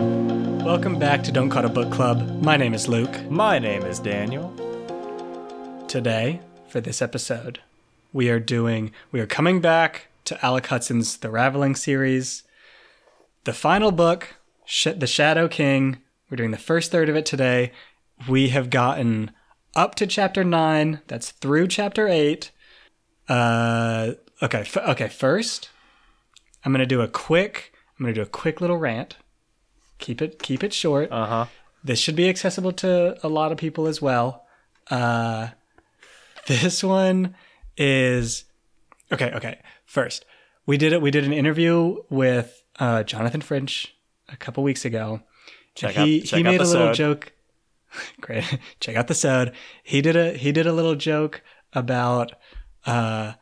Welcome back to Don't Cut a Book Club. My name is Luke. My name is Daniel. Today, for this episode, we are doing, we are coming back to Alec Hutson's The Raveling series. The final book, Sh- The Shadow King. We're doing the first third of it today. We have gotten up to chapter nine. That's through chapter eight. Uh, okay, f- okay. First, I'm gonna do a quick. I'm gonna do a quick little rant. Keep it keep it short. Uh huh. This should be accessible to a lot of people as well. Uh, this one is okay. Okay, first we did it. We did an interview with uh, Jonathan French a couple weeks ago. Check he out- check he made a little sode. joke. Great, check out the sode. He did a he did a little joke about uh,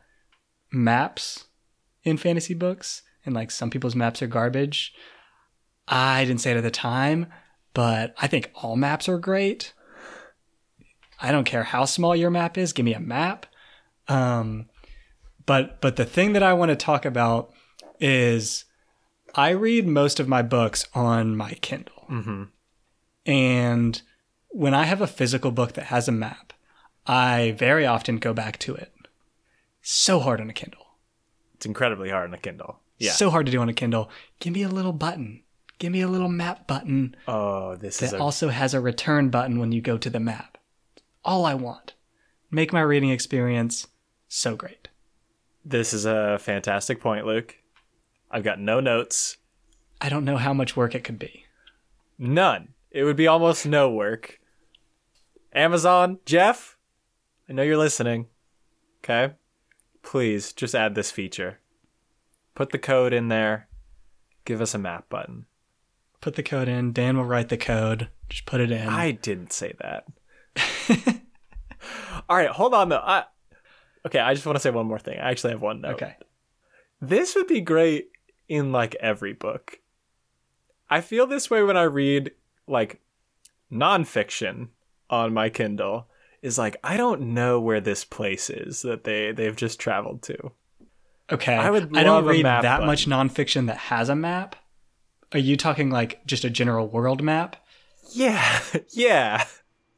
maps in fantasy books, and like some people's maps are garbage. I didn't say it at the time, but I think all maps are great. I don't care how small your map is. Give me a map. Um, but but the thing that I want to talk about is I read most of my books on my Kindle, Mm-hmm. and when I have a physical book that has a map, I very often go back to it. So hard on a Kindle. It's incredibly hard on a Kindle. Yeah. So hard to do on a Kindle. Give me a little button. Give me a little map button oh, this is that a, also has a return button when you go to the map. All I want. Make my reading experience so great. this is a fantastic point, Luke. I've got no notes. I don't know how much work it could be. None. It would be almost no work. Amazon, Jeff, I know you're listening. Okay? Please just add this feature. Put the code in there. Give us a map button. Put the code in. Dan will write the code. Just put it in. I didn't say that. All right, hold on though. I, okay, I just want to say one more thing. I actually have one note. okay. This would be great in like every book. I feel this way when I read like nonfiction on my Kindle. Is like I don't know where this place is that they they've just traveled to. Okay. I would I don't read that button. much nonfiction that has a map. Are you talking like just a general world map? Yeah, yeah.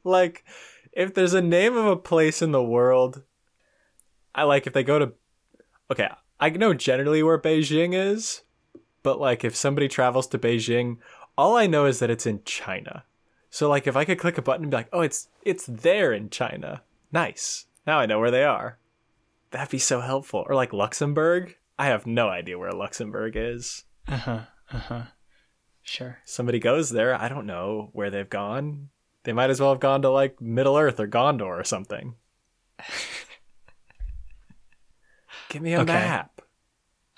Like if there's a name of a place in the world, I like if they go to. Okay, I know generally where Beijing is, but like if somebody travels to Beijing, all I know is that it's in China. So like if I could click a button and be like, oh, it's it's there in China. Nice. Now I know where they are. That'd be so helpful. Or like Luxembourg. I have no idea where Luxembourg is. Uh huh. Uh huh. Sure. somebody goes there, I don't know where they've gone. They might as well have gone to like Middle Earth or Gondor or something. Give me a Okay. map.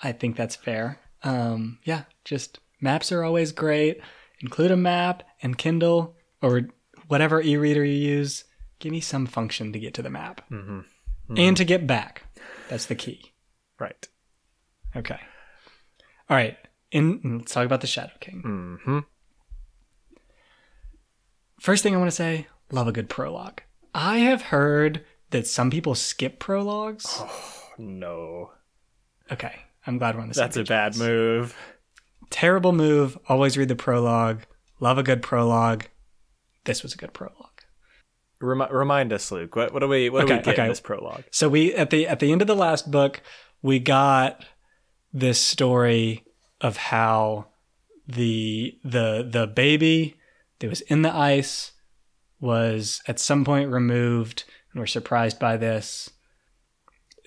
I think that's fair. Um, yeah, just maps are always great. Include a map and Kindle or whatever e-reader you use. Give me some function to get to the map Mm-hmm. and to get back. That's the key. Right. Okay. All right. In let's talk about the Shadow King. Mm-hmm. First thing I want to say, love a good prologue. I have heard that some people skip prologues. Oh, No. Okay, I'm glad we're on the same That's a bad move. Terrible move. Always read the prologue. Love a good prologue. This was a good prologue. Remi- remind us, Luke. What, what do we what do we Okay, get okay. in this prologue? So we at the at the end of the last book, we got this story of how the the the baby that was in the ice was at some point removed and we're surprised by this.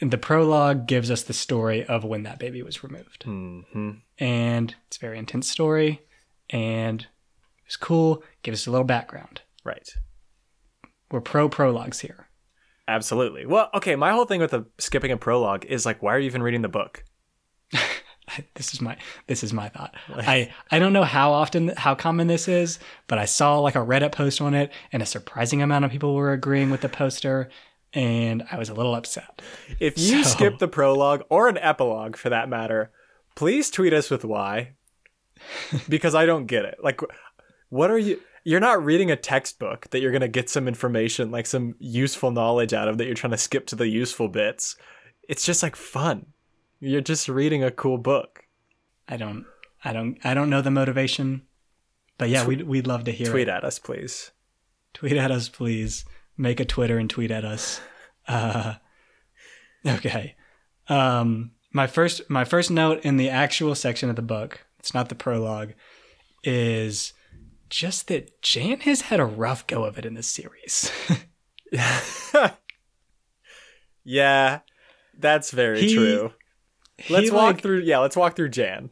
And the prologue gives us the story of when that baby was removed. Mm-hmm. And it's a very intense story and it's cool. gives us a little background. Right. We're pro prologues here. Absolutely. Well, okay. My whole thing with the skipping a prologue is like, why are you even reading the book? this is my this is my thought. I I don't know how often how common this is, but I saw like a Reddit post on it, and a surprising amount of people were agreeing with the poster, and I was a little upset. If you So- skip the prologue or an epilogue for that matter, please tweet us with why. because I don't get it. Like what are you you're not reading a textbook that you're going to get some information, like some useful knowledge out of that you're trying to skip to the useful bits. It's just like fun. You're just reading a cool book. I don't I don't I don't know the motivation, but yeah, we'd we'd love to hear Tweet it. at us, please. Tweet at us, please. Make a Twitter and tweet at us. Uh, okay. Um, my first my first note in the actual section of the book, it's not the prologue, is just that Jan has had a rough go of it in this series. yeah, that's very He- true. Let's walk like- through. Yeah, let's walk through Jan.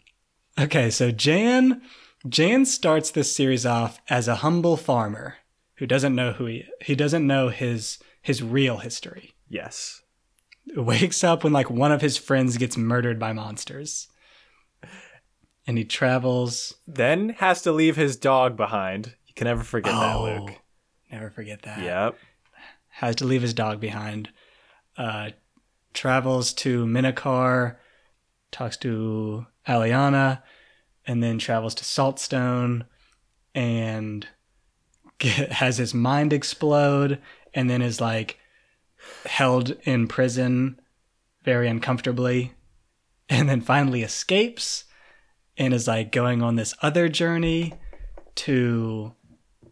Okay, so Jan Jan starts this series off as a humble farmer who doesn't know who he he doesn't know his his real history. Yes. Wakes up when like one of his friends gets murdered by monsters. And he travels Then has to leave his dog behind. You can never forget that, Oh, Luke. Never forget that. Yep. Has to leave his dog behind. Uh travels to Menekar, talks to Alyanna, and then travels to Saltstone and get, has his mind explode and then is like held in prison very uncomfortably and then finally escapes and is like going on this other journey to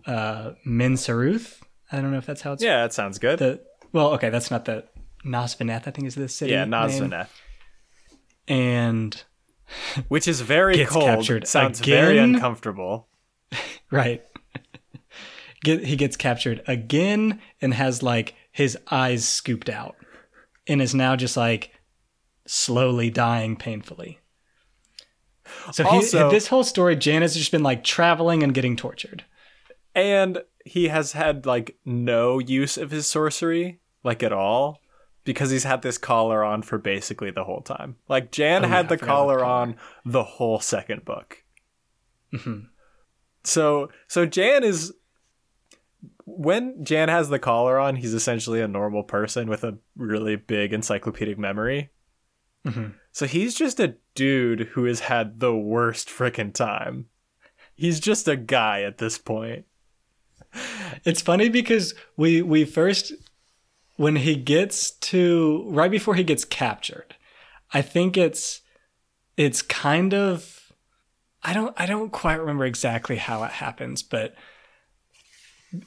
uh Min Saruth. I don't know if that's how it's Yeah, that sounds good. the well, okay, that's not the Nosvaneth, I think is the city. yeah, name. And Which is very Gets cold. captured Sounds very again. uncomfortable. Right. Get he gets captured again and has like his eyes scooped out and is now just like slowly dying painfully. So he, this whole story, Jan has just been like traveling and getting tortured. And he has had like no use of his sorcery, like at all, because he's had this collar on for basically the whole time. Like Jan Oh, had yeah, the collar collar. on the whole second book. Mhm. So so Jan is when Jan has the collar on, he's essentially a normal person with a really big encyclopedic memory. Mhm. So he's just a dude who has had the worst frickin' time. He's just a guy at this point. It's funny because we we first when he gets to right before he gets captured, I think it's it's kind of I don't I don't quite remember exactly how it happens, but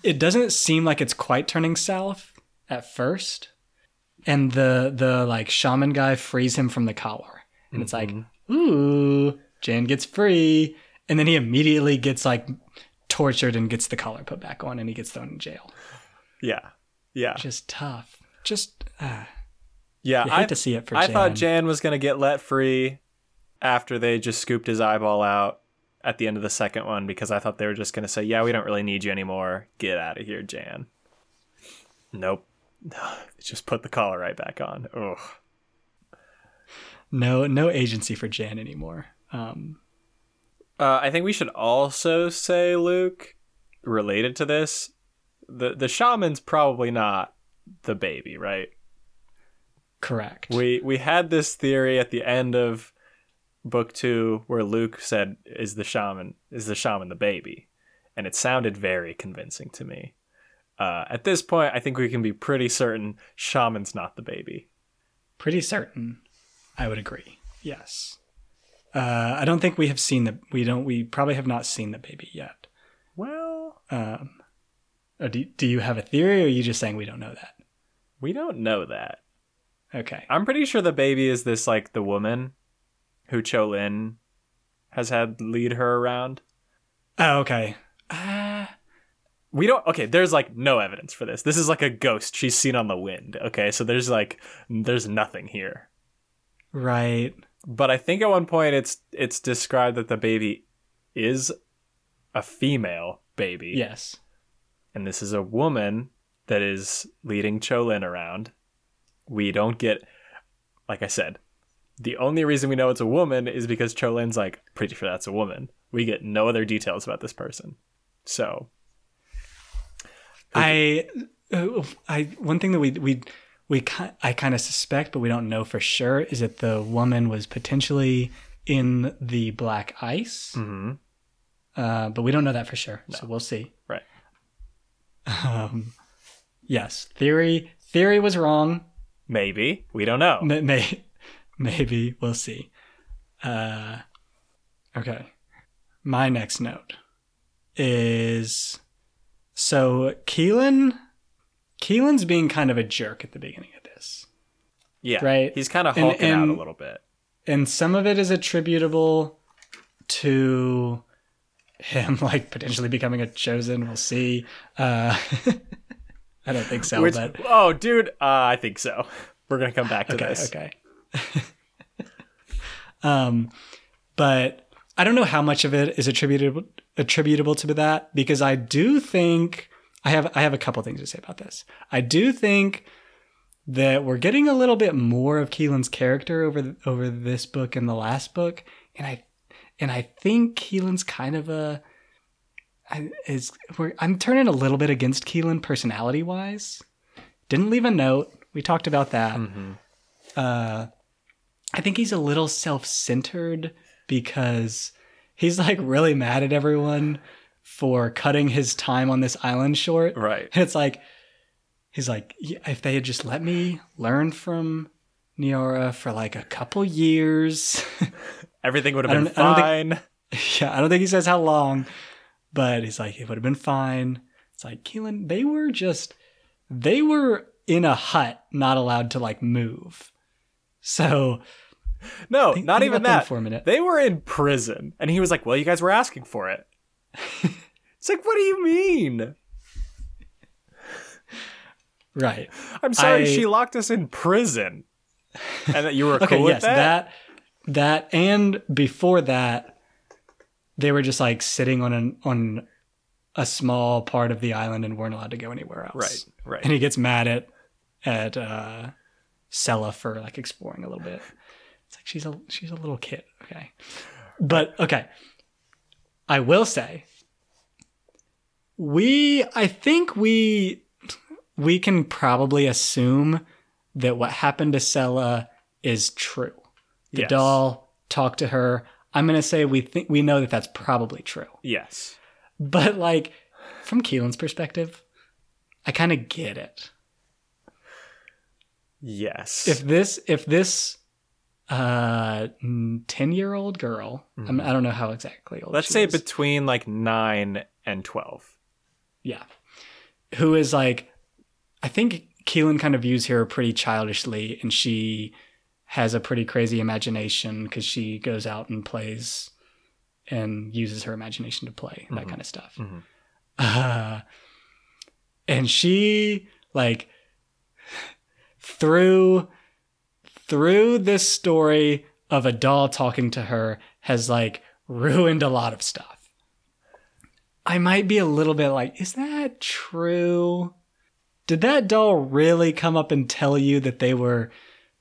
it doesn't seem like it's quite turning south at first. And the the like shaman guy frees him from the collar. And it's like, mm-hmm. ooh, Jan gets free. And then he immediately gets like tortured and gets the collar put back on and he gets thrown in jail. Yeah. Yeah. Just tough. Just uh, Yeah. you hate I, to see it for Jan. I Jan. thought Jan was going to get let free after they just scooped his eyeball out at the end of the second one because I thought they were just going to say, yeah, we don't really need you anymore. Get out of here, Jan. Nope. just put the collar right back on. Ugh. no no agency for Jan anymore. Um, Uh, I think we should also say, Luke, related to this, the the shaman's probably not the baby, right? correct. We we had this theory at the end of book two where Luke said, "Is the shaman is the shaman the baby?" and it sounded very convincing to me. Uh, at this point, I think we can be pretty certain shaman's not the baby. Pretty certain. I would agree. Yes. Uh, I don't think we have seen the. We don't. We probably have not seen the baby yet. Well, Um, or do do you have a theory, or are you just saying we don't know that? we don't know that. Okay. I'm pretty sure the baby is this like the woman who Cho Lin has had lead her around. Oh, okay. Uh, We don't okay, there's like no evidence for this. This is like a ghost she's seen on the wind. Okay, so there's like there's nothing here. right. But I think at one point it's it's described that the baby is a female baby. Yes. And this is a woman that is leading Cholin around. We don't get like I said, the only reason we know it's a woman is because Cholin's like, pretty sure that's a woman. We get no other details about this person. So I, uh, I one thing that we we we I kind of suspect, but we don't know for sure, is that the woman was potentially in the black ice, mhm. uh, but we don't know that for sure. So we'll see. Um, yes, theory theory was wrong. maybe. We don't know. May, may, maybe we'll see. Uh, okay. My next note is so Keelan Keelan's being kind of a jerk at the beginning of this. Yeah. Right. He's kind of And- hulking out a little bit. And some of it is attributable to him like potentially becoming a chosen. We'll see. Uh I don't think so, Which, but oh, dude, uh, I think so. We're gonna come back to okay, this. okay. um, but I don't know how much of it is attributable attributable to that because I do think I have I have a couple things to say about this. I do think that we're getting a little bit more of Keelan's character over over this book and the last book, and I and I think Keelan's kind of a I, is we're, I'm turning a little bit against Keelan personality wise. Didn't leave a note. We talked about that. Uh, I think he's a little self centered because he's like really mad at everyone for cutting his time on this island short. Right. And it's like, he's like, if they had just let me learn from Niara for like a couple years. Everything would have been fine. don't yeah, I don't think he says how long, but he's like, it would have been fine. It's like, Keelan, they were just, they were in a hut, not allowed to like move. So, no, Think- not think even that for a minute. They were in prison, and he was like, "Well, you guys were asking for it." it's like, what do you mean? right. I'm sorry, I- she locked us in prison, and that you were Okay, cool with yes, that. that, that, and before that, they were just like sitting on an, on a small part of the island and weren't allowed to go anywhere else. Right, right. and he gets mad at at uh Sella for like exploring a little bit. It's like she's a she's a little kid, okay. But okay. I will say we I think we we can probably assume that what happened to Sella is true. The Yes. doll talked to her. I'm going to say we think we know that that's probably true. yes. But like from Keelan's perspective, I kind of get it. Yes. If this if this uh 10-year-old girl, I'm, I don't know how exactly old Let's say is. between like 9 and 12. yeah. Who is like I think Keelan kind of views her pretty childishly and she has a pretty crazy imagination cuz she goes out and plays and uses her imagination to play that kind of stuff. Mhm. Uh, and she like through through this story of a doll talking to her has like ruined a lot of stuff. I might be a little bit like, is that true? Did that doll really come up and tell you that they were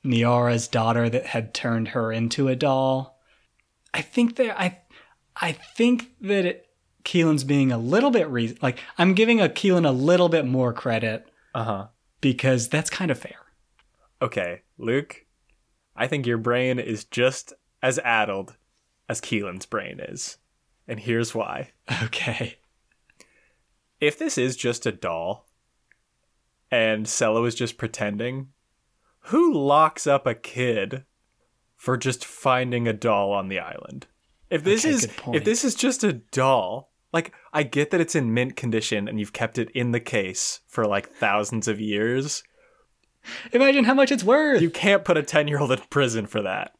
Niara's daughter that had turned her into a doll? I think that I I think that it, Keelan's being a little bit re- like I'm giving a Keelan a little bit more credit Uh-huh. because that's kind of fair. Okay, Luke, I think your brain is just as addled as Keelan's brain is. And here's why. Okay. If this is just a doll and Sella is just pretending, who locks up a kid for just finding a doll on the island? If this Okay, is if this is just a doll, like I get that it's in mint condition and you've kept it in the case for like thousands of years. Imagine how much it's worth. You can't put a 10-year-old in prison for that.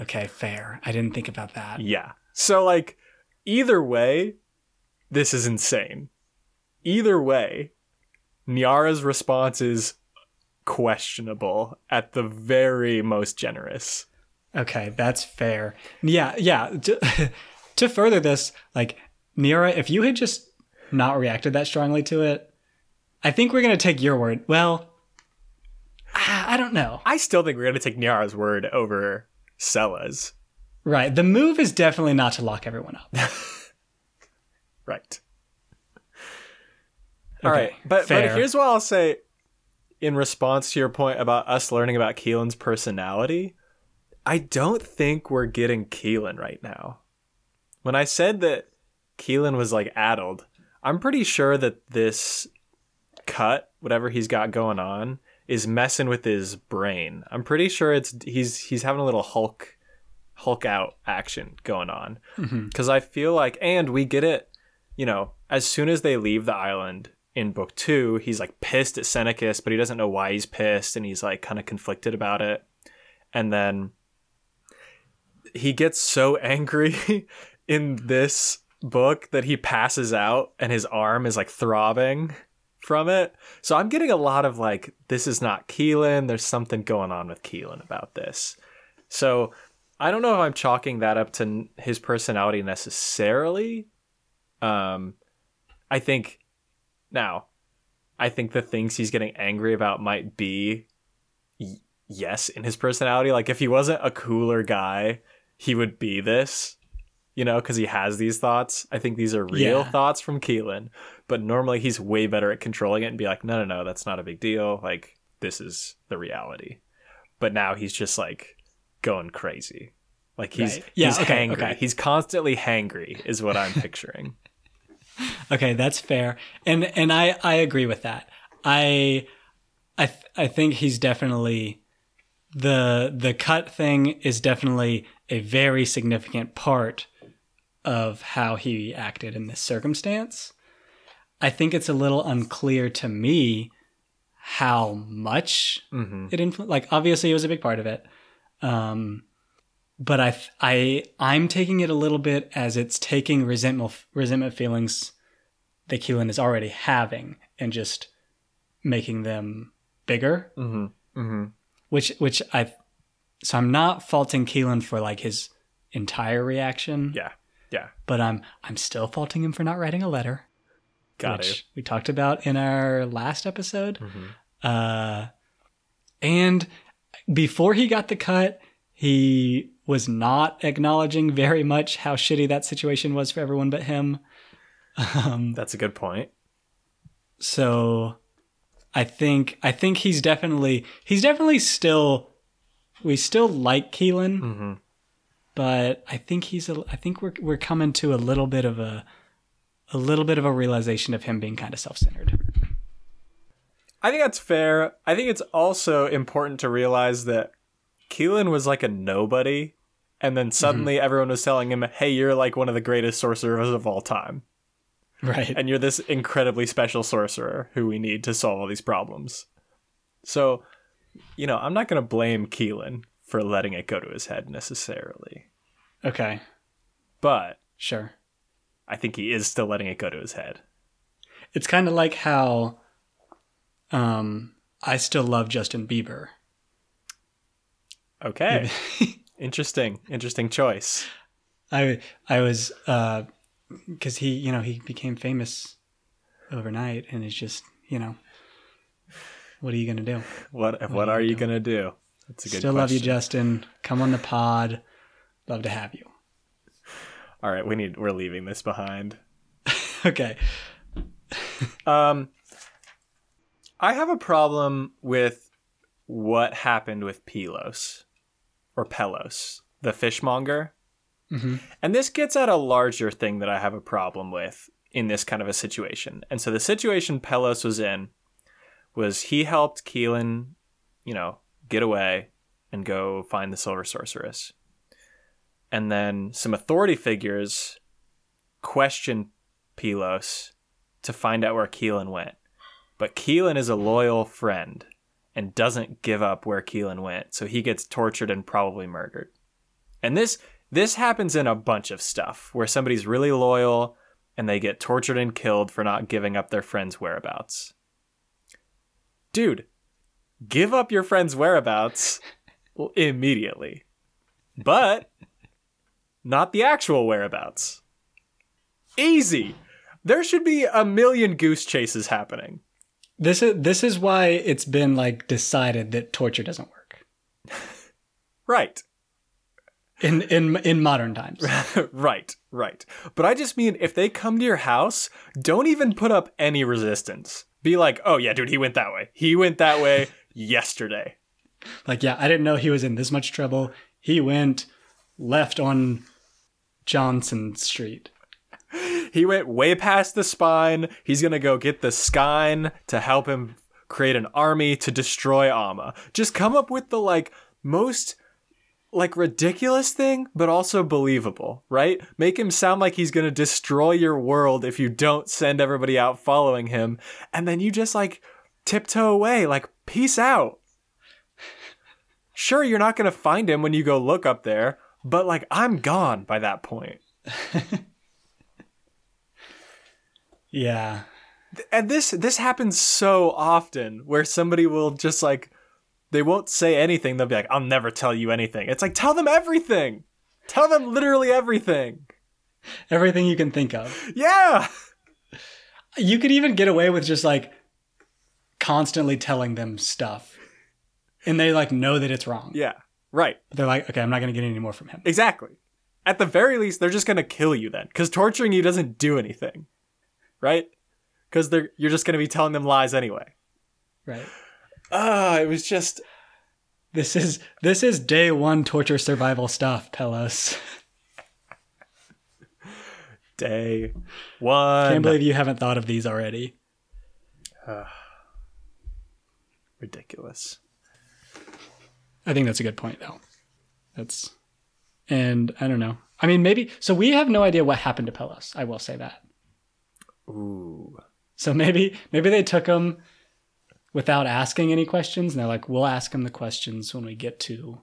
okay, fair. I didn't think about that. Yeah. So like either way, this is insane. Either way, Niara's response is questionable at the very most generous. Okay, that's fair. Yeah, yeah. To, to further this, like Nira, if you had just not reacted that strongly to it, I think we're gonna take your word. Well, I, I don't know. I still think we're going to take Niara's word over Sella's. Right. The move is definitely not to lock everyone up. Right. All right. Okay, But fair. but here's what I'll say in response to your point about us learning about Keelan's personality. I don't think we're getting Keelan right now. When I said that Keelan was like addled, I'm pretty sure that this cut, whatever he's got going on, is messing with his brain. I'm pretty sure it's he's he's having a little Hulk Hulk out action going on. Mm-hmm. Because I feel like, and we get it, you know, as soon as they leave the island in book two, he's like pissed at Senacus, but he doesn't know why he's pissed and he's like kind of conflicted about it. And then he gets so angry in this book that he passes out and his arm is like throbbing from it. So I'm getting a lot of like, this is not Keelan. There's something going on with Keelan about this. So I don't know if I'm chalking that up to his personality necessarily. Um, I think now, I think the things he's getting angry about might be y- yes in his personality. Like if he wasn't a cooler guy, he would be this. You know, because he has these thoughts. I think these are real Yeah. thoughts from Keelan, but normally he's way better at controlling it and be like, no, no, no, that's not a big deal. Like, this is the reality. But now he's just like going crazy. Like he's Right. Yeah, he's okay, hangry. okay. He's constantly hangry, is what I'm picturing. Okay, that's fair, and and I I agree with that. I I th- I think he's definitely the the cut thing is definitely a very significant part of how he acted in this circumstance. I think it's a little unclear to me how much hmm it influenced. Like obviously, it was a big part of it. Um, but I, I, I'm taking it a little bit as it's taking resentment, resentment feelings that Keelan is already having and just making them bigger. hmm hmm Which, which I, so I'm not faulting Keelan for like his entire reaction. Yeah. Yeah. But I'm, I'm still faulting him for not writing a letter. Got which it. we talked about in our last episode. Mhm. Uh, and before he got the cut, he was not acknowledging very much how shitty that situation was for everyone but him. Um, That's a good point. so I think I think he's definitely he's definitely still we still like Keelan, hmm but I think he's a, I think we're we're coming to a little bit of a a little bit of a realization of him being kind of self-centered. I think that's fair. I think it's also important to realize that Keelan was like a nobody, and then suddenly everyone was telling him, "Hey, you're like one of the greatest sorcerers of all time, Right. and you're this incredibly special sorcerer who we need to solve all these problems." So, you know, I'm not going to blame Keelan for letting it go to his head necessarily, okay. but Sure. I think he is still letting it go to his head. It's kind of like how um I still love Justin Bieber. Okay, interesting, interesting choice. I I was uh cuz he, you know, he became famous overnight and it's just, you know, what are you going to do? What what are you going to do? That's a good Still love you. Justin. Come on the pod. Love to have you. All right, we need we're leaving this behind. okay. Um I have a problem with what happened with Pelos or Pelos, the fishmonger. Mhm. And this gets at a larger thing that I have a problem with in this kind of a situation. And so the situation Pelos was in was he helped Keelan, you know, get away and go find the Silver Sorceress. And then some authority figures question Pelos to find out where Keelan went. But Keelan is a loyal friend and doesn't give up where Keelan went, so he gets tortured and probably murdered. And this this happens in a bunch of stuff where somebody's really loyal and they get tortured and killed for not giving up their friend's whereabouts. Dude, give up your friend's whereabouts immediately. But not the actual whereabouts. Easy. There should be a million goose chases happening. This is this is why it's been like decided that torture doesn't work Right. In in in modern times. right, right. But I just mean if they come to your house, don't even put up any resistance. Be like, oh yeah, dude, he went that way. He went that way yesterday. Like, yeah, I didn't know he was in this much trouble. He went left on Johnson Street. He went way past the spine. He's gonna go get the Skine to help him create an army to destroy Amma. Just come up with the like most like ridiculous thing, but also believable, right? Make him sound like he's gonna destroy your world if you don't send everybody out following him, and then you just like tiptoe away, like peace out. Sure, you're not gonna find him when you go look up there, but like I'm gone by that point. Yeah. And this this happens so often where somebody will just like they won't say anything. They'll be like, "I'll never tell you anything." It's like, tell them everything. Tell them literally everything. Everything you can think of. Yeah. You could even get away with just like constantly telling them stuff. And they like know that it's wrong. Yeah. Right. But they're like, okay, I'm not going to get any more from him. Exactly. At the very least, they're just gonna kill you then, because torturing you doesn't do anything, right? Because they're you're just gonna be telling them lies anyway. Right. Ah, it was just This is this is day one torture survival stuff, Pelos. day one. Can't believe you haven't thought of these already. Uh, ridiculous. I think that's a good point, though. That's, and I don't know. I mean, maybe. So we have no idea what happened to Pelos. I will say that. Ooh. So maybe maybe they took him without asking any questions, and they're like, "We'll ask him the questions when we get to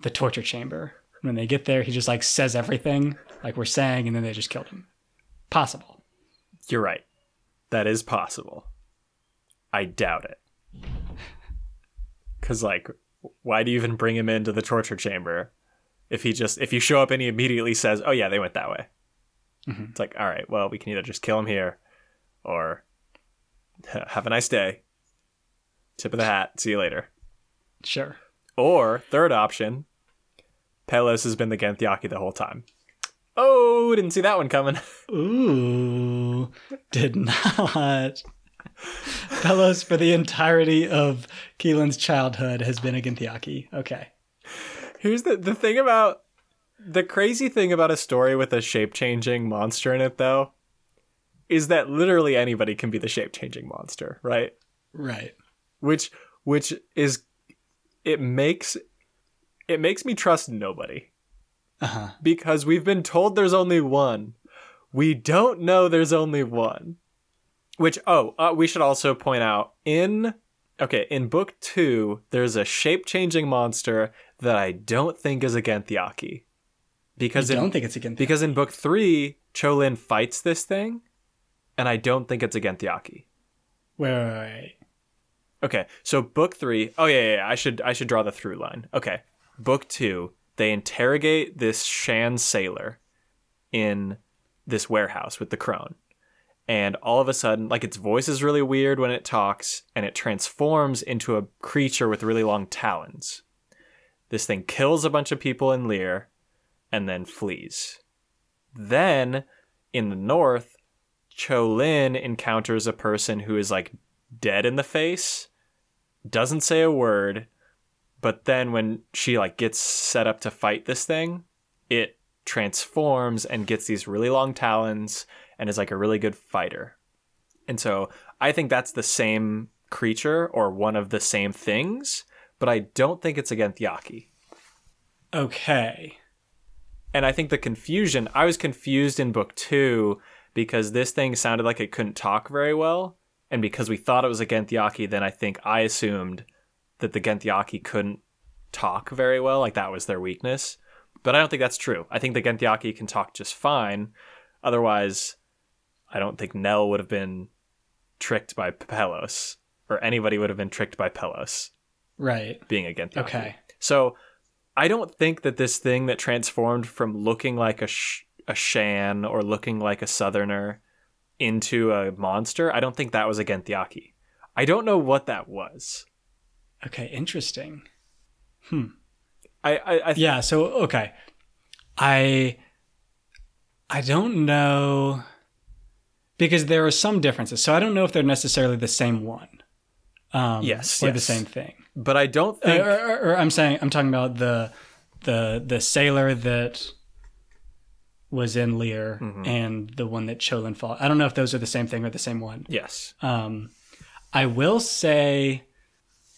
the torture chamber." When they get there, he just like says everything like we're saying, and then they just killed him. Possible. You're right. That is possible. I doubt it. Cause like, why do you even bring him into the torture chamber if he just if you show up and he immediately says, "Oh yeah, they went that way." Mhm. It's like, all right, well, we can either just kill him here, or have a nice day. Tip of the hat. See you later. Sure. Or third option, Pelos has been the Genthiaki the whole time. Oh, didn't see that one coming. Ooh, did not. Pelos for the entirety of Keelan's childhood has been a Ginthiaki. Okay. Here's the the thing about the crazy thing about a story with a shape changing monster in it, though, is that literally anybody can be the shape changing monster, right? Right. Which which is it makes it makes me trust nobody Uh huh. because we've been told there's only one. We don't know there's only one. Which oh, uh, we should also point out in okay in book two there's a shape changing monster that I don't think is a Genthiaki because I don't think it's a Ginthiaki. because in book three Cholin fights this thing, and I don't think it's a Genthiaki. Wait, wait, wait. Okay, so book three. Oh yeah, yeah, yeah. I should I should draw the through line. Okay, book two. They interrogate this Shan sailor in this warehouse with the crone, and all of a sudden, like its voice is really weird when it talks, and it transforms into a creature with really long talons. This thing kills a bunch of people in Lear, and then flees. Then, in the north, Cholin encounters a person who is like dead in the face doesn't say a word but then when she like gets set up to fight this thing it transforms and gets these really long talons and is like a really good fighter and so i think that's the same creature or one of the same things but i don't think it's against yaki Okay. and i think the confusion i was confused in book two because this thing sounded like it couldn't talk very well and because we thought it was a Genthiaki, then I think I assumed that the Genthiaki couldn't talk very well, like that was their weakness. But I don't think that's true. I think the Genthiaki can talk just fine. Otherwise, I don't think Nell would have been tricked by Pelos, or anybody would have been tricked by Pelos Right. being a Genthiaki. Okay. So I don't think that this thing that transformed from looking like a sh- a Shan or looking like a Southerner into a monster, I don't think that was a Genthiaki. I don't know what that was. Okay. Interesting. I I, I th- Yeah. So okay, I I don't know because there are some differences. So I don't know if they're necessarily the same one. Um, Yes, or the same thing. but I don't Uh, think or, or, or I'm saying I'm talking about the the the sailor that was in Lear Mm-hmm. and the one that Cholin fought. I don't know if those are the same thing or the same one. yes. Um, I will say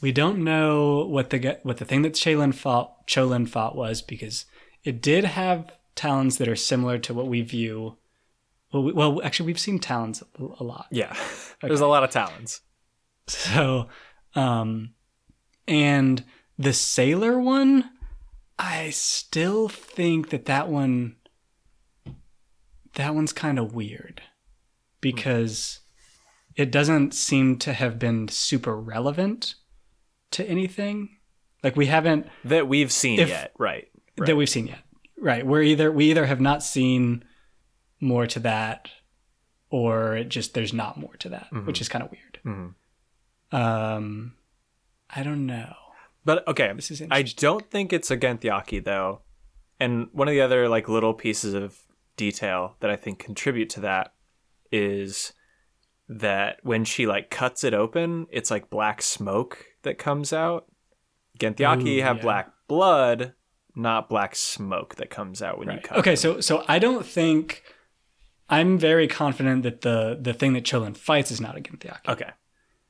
we don't know what the what the thing that Cholin fought Cholin fought was because it did have talons that are similar to what we view. Well, we, well, actually, we've seen talons a, lot. Yeah. There's a lot of talons. So, um, and the sailor one, I still think that that one, that one's kind of weird because it doesn't seem to have been super relevant to anything. Like we haven't That we've seen If- yet. Right. that we've seen yet. Right. We're either we either have not seen more to that or it just there's not more to that, which is kind of weird. Mhm. Um I don't know. But okay, This is I don't think it's a Genthyaki though. And one of the other like little pieces of detail that I think contribute to that is that when she like cuts it open, it's like black smoke that comes out. Genthyaki Ooh, have yeah. black blood, not black smoke that comes out when you cut. Okay, so so I don't think I'm very confident that the the thing that Cholin fights is not a Ginthyaki. Okay.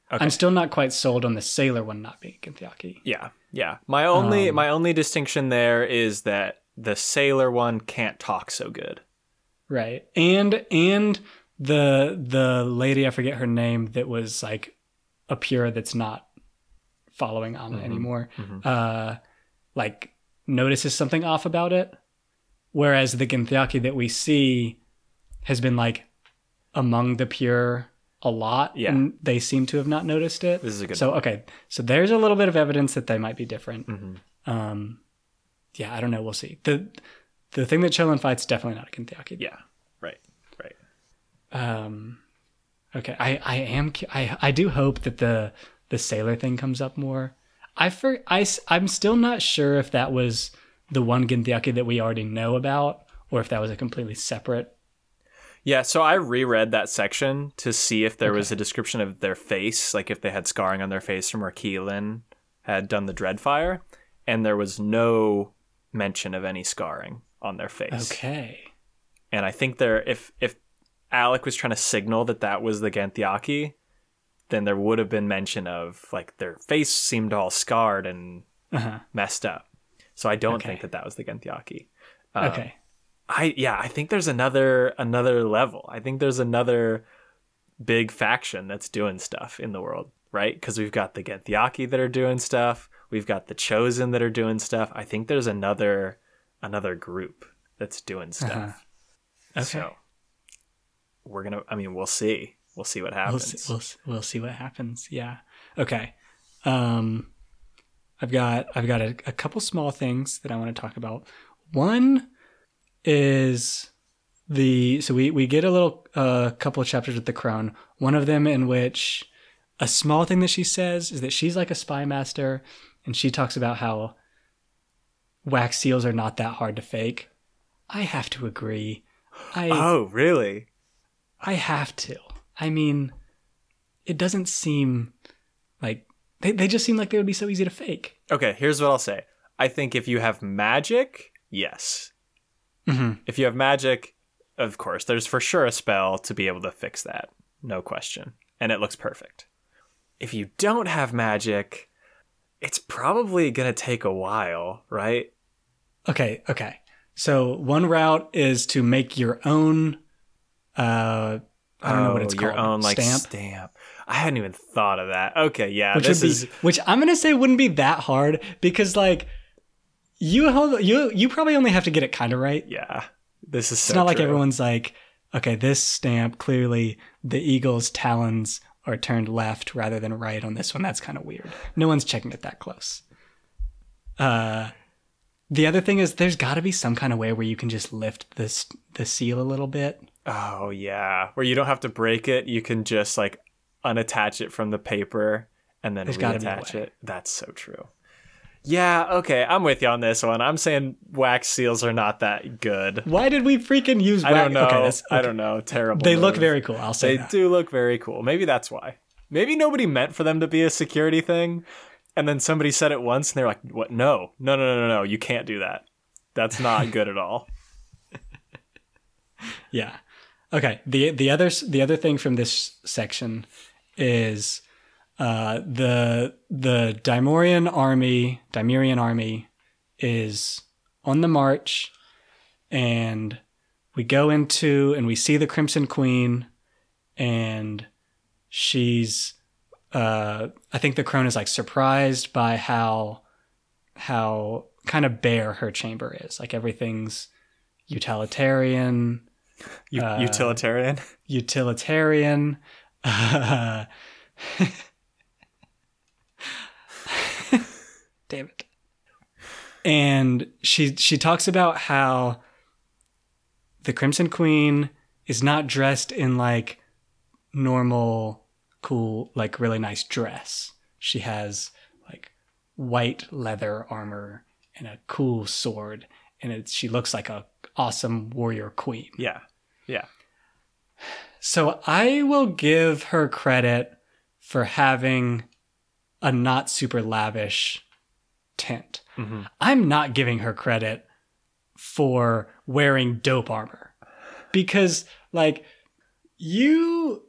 I'm still not quite sold on the sailor one not being a Ginthyaki. Yeah, yeah. My only Um, my only distinction there is that the sailor one can't talk so good. Right. And and the the lady I forget her name that was like a pure that's not following Amma anymore. Uh like notices something off about it. Whereas the Ginthyaki that we see has been like among the pure a lot Yeah. and they seem to have not noticed it. This is a good So okay, so there's a little bit of evidence that they might be different. Mhm. Um, yeah, I don't know. We'll see. the The thing that Cholin fights definitely not a Ginthyaki. Yeah. Right. Right. Um, okay, I I am I I do hope that the the sailor thing comes up more. I for I I'm still not sure if that was the one Ginthyaki that we already know about, or if that was a completely separate. Yeah, so I reread that section to see if there was a description of their face, like if they had scarring on their face from where Keelan had done the Dreadfire, and there was no mention of any scarring on their face. Okay. And I think there, if if Alec was trying to signal that that was the Ganthiaki, then there would have been mention of like their face seemed all scarred and Uh-huh. messed up. So I don't Okay. think that that was the Ganthiaki. Um, Okay. I yeah, I think there's another another level. I think there's another big faction that's doing stuff in the world, right? Because we've got the Genthyaki that are doing stuff. We've got the Chosen that are doing stuff. I think there's another another group that's doing stuff. Uh-huh. Okay. So we're gonna. I mean, we'll see. We'll see what We'll happens. see, we'll we'll see what happens. Yeah. Okay. Um, I've got I've got a, a couple small things that I want to talk about. One is the so we we get a little uh, couple of chapters with the crone. One of them in which a small thing that she says is that she's like a spy master, and she talks about how wax seals are not that hard to fake. I have to agree. I oh, really? I have to. I mean, it doesn't seem like they, they just seem like they would be so easy to fake. Okay. Here's what I'll say. I think if you have magic, yes. Mm-hmm. If you have magic, of course, there's for sure a spell to be able to fix that. No question. And it looks perfect. If you don't have magic, it's probably going to take a while, right? Okay, okay. So one route is to make your own. Uh, I don't know what Oh, it's your called. own like stamp. stamp. I hadn't even thought of that. Okay, yeah, which this be, is which I'm gonna say wouldn't be that hard because like you hold, you you probably only have to get it kind of right. yeah. This is It's so not like everyone's like, okay, this stamp clearly the eagle's talons are turned left rather than right on this one. That's kind of weird. No one's checking it that close. Uh, the other thing is there's got to be some kind of way where you can just lift this the seal a little bit. Oh yeah, where you don't have to break it, you can just like unattach it from the paper and then There's gotta be a reattach it. That's so true. Yeah, okay, I'm with you on this one. I'm saying wax seals are not that good. Why did we freaking use? I don't wax- know. Okay, that's, I don't know. Terrible. They look very cool. I'll say They that. do look very cool. Maybe that's why. Maybe nobody meant for them to be a security thing, and then somebody said it once, and they're like, "What? No, no, no, no, no, no! You can't do that. That's not good at all." Yeah. Okay. The the other the other thing from this section is uh, the the Daimorian army, Daimerian army, is on the march, and we go into and we see the Crimson Queen, and she's, uh, I think the crone is like surprised by how, how kind of bare her chamber is. Like everything's utilitarian, U- Uh, utilitarian. utilitarian. Uh, damn it. And she she talks about how the Crimson Queen is not dressed in like normal cool like really nice dress. She has like white leather armor and a cool sword and it, she looks like a awesome warrior queen. Yeah. Yeah. So I will give her credit for having a not super lavish tent. hmm I'm not giving her credit for wearing dope armor because, like, you,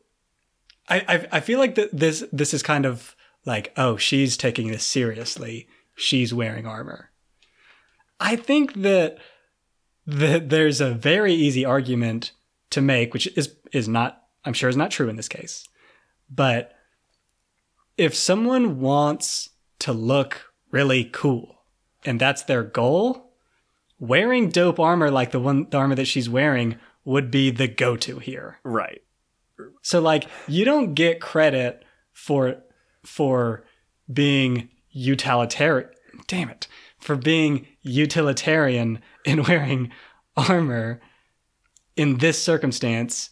I, I, I feel like that this this is kind of like, oh, she's taking this seriously. She's wearing armor. I think that that there's a very easy argument to make, which is is not, I'm sure, is not true in this case, but if someone wants to look really cool and that's their goal, wearing dope armor like the one the armor that she's wearing would be the go-to here. Right. So like you don't get credit for for being utilitarian damn it for being utilitarian in wearing armor in this circumstance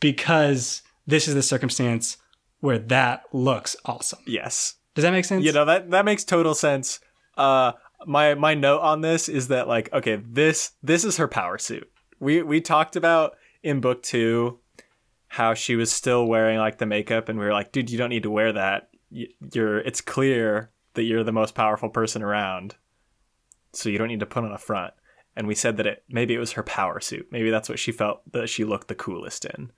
because this is the circumstance where that looks awesome. Yes. Does that make sense? You know that that makes total sense. Uh, my my note on this is that like okay, this this is her power suit. We we talked about in book two how she was still wearing like the makeup, and we were like, dude, you don't need to wear that. You're it's clear that you're the most powerful person around, so you don't need to put on a front. And we said that it maybe it was her power suit. Maybe that's what she felt that she looked the coolest in,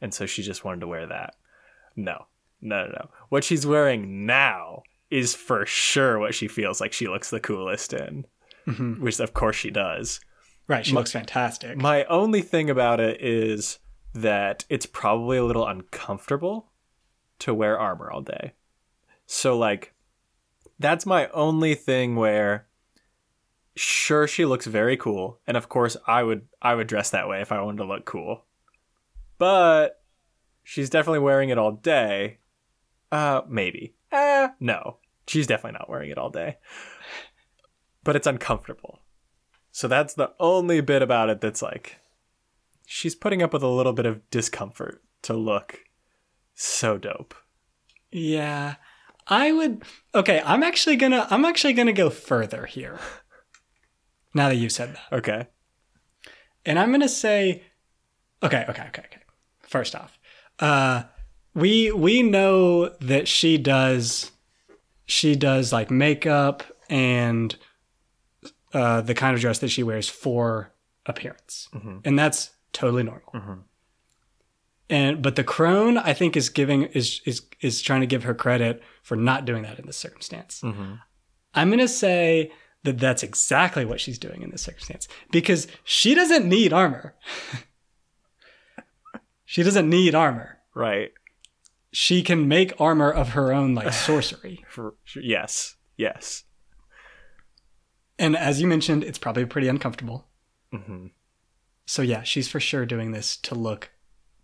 and so she just wanted to wear that. No, no, no, no. What she's wearing now is for sure what she feels like she looks the coolest in, Mhm. which of course she does. Right. She My- looks fantastic. My only thing about it is that it's probably a little uncomfortable to wear armor all day. So, like, that's my only thing where sure she looks very cool and of course i would i would dress that way if i wanted to look cool. But she's definitely wearing it all day. Uh maybe. Uh no. She's definitely not wearing it all day. But it's uncomfortable. So that's the only bit about it that's like she's putting up with a little bit of discomfort to look so dope Yeah. I would Okay, I'm actually going to I'm actually going to go further here. Now that you've said that. okay And I'm going to say Okay, okay, okay, okay. First off, uh we we know that she does she does like makeup and uh the kind of dress that she wears for appearance. Mhm. And that's totally normal. Mhm. And but the crone I think is giving is is is trying to give her credit for not doing that in this circumstance. mm-hmm. I'm going to say that that's exactly what she's doing in this circumstance because she doesn't need armor. she doesn't need armor. right She can make armor of her own like sorcery. For, yes yes and as you mentioned, it's probably pretty uncomfortable. hmm So yeah, she's for sure doing this to look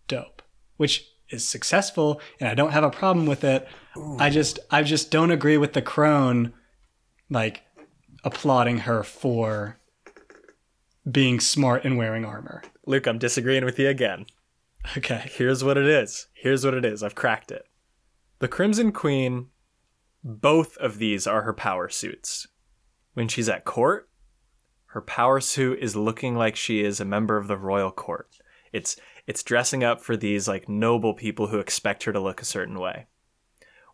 dope, which is successful and I don't have a problem with it. I just I just don't agree with the crone like applauding her for being smart and wearing armor. luke i'm disagreeing with you again Okay. Here's what it is. Here's what it is. I've cracked it. The Crimson Queen, both of these are her power suits. When she's at court, her power suit is looking like she is a member of the royal court. It's it's dressing up for these like noble people who expect her to look a certain way.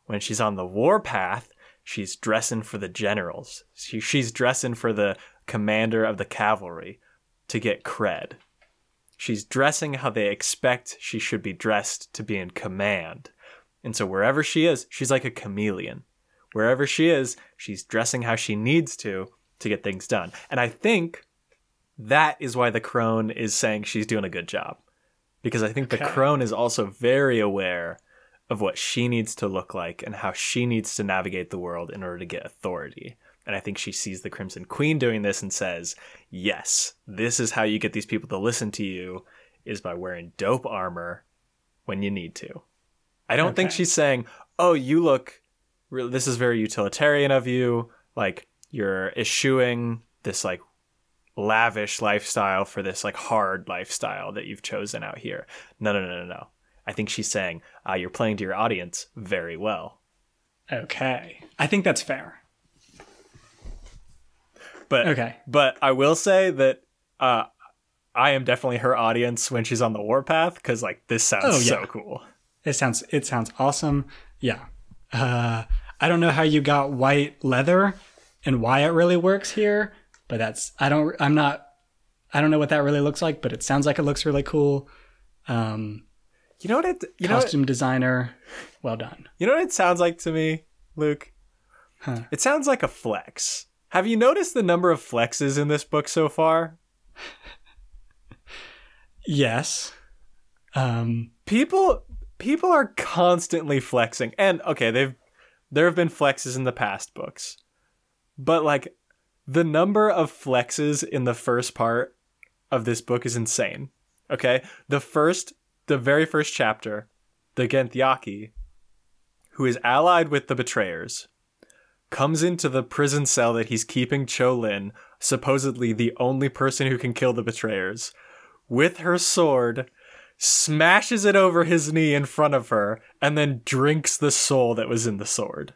When she's on the warpath, she's dressing for the generals. She, she's dressing for the commander of the cavalry to get cred. She's dressing how they expect she should be dressed to be in command. And so wherever she is, she's like a chameleon. Wherever she is, she's dressing how she needs to to get things done. And I think that is why the crone is saying she's doing a good job. Because I think the Okay. crone is also very aware of what she needs to look like and how she needs to navigate the world in order to get authority. And I think she sees the Crimson Queen doing this and says, Yes, this is how you get these people to listen to you, is by wearing dope armor when you need to. I don't think she's saying, "Oh, you look this is very utilitarian of you, like you're eschewing this like lavish lifestyle for this like hard lifestyle that you've chosen out here." No, no, no, no, no. I think she's saying, uh, "You're playing to your audience very well." Okay. I think that's fair. But Okay. but I will say that uh, I am definitely her audience when she's on the warpath because like this sounds Oh, so cool. It sounds it sounds awesome. Yeah. Uh, I don't know how you got white leather and why it really works here, but that's I don't I'm not I don't know what that really looks like, but it sounds like it looks really cool. Um, You know what it you know what, costume designer, well done. you know what it sounds like to me, Luke. Huh. It sounds like a flex. Have you noticed the number of flexes in this book so far? Yes. Um, People people are constantly flexing. And okay, they've there have been flexes in the past books. But like the number of flexes in the first part of this book is insane. Okay? The first the very first chapter, the Genthyaki, who is allied with the betrayers, comes into the prison cell that he's keeping Cho Lin, supposedly the only person who can kill the betrayers, with her sword, smashes it over his knee in front of her, and then drinks the soul that was in the sword.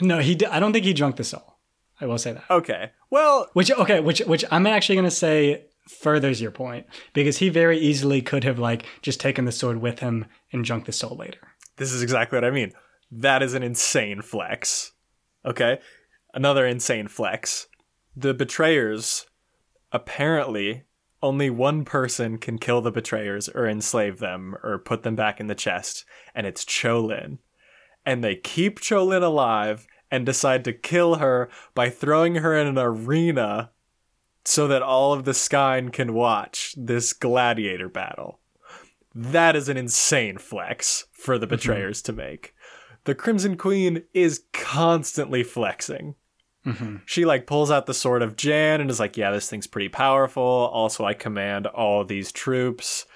no, he. di- I don't think he drunk the soul. I will say that. Okay. Well, Which okay, which which I'm actually gonna say furthers your point because he very easily could have like just taken the sword with him and drunk the soul later. this is exactly what I mean. That is an insane flex. Okay? Another insane flex. The betrayers apparently only one person can kill the betrayers or enslave them or put them back in the chest, and it's Cho Lin. And they keep Cho Lin alive and decide to kill her by throwing her in an arena so that all of the Skein can watch this gladiator battle. That is an insane flex for the betrayers to make. The Crimson Queen is constantly flexing. She like pulls out the sword of Jan and is like, "Yeah, this thing's pretty powerful. Also, I command all these troops.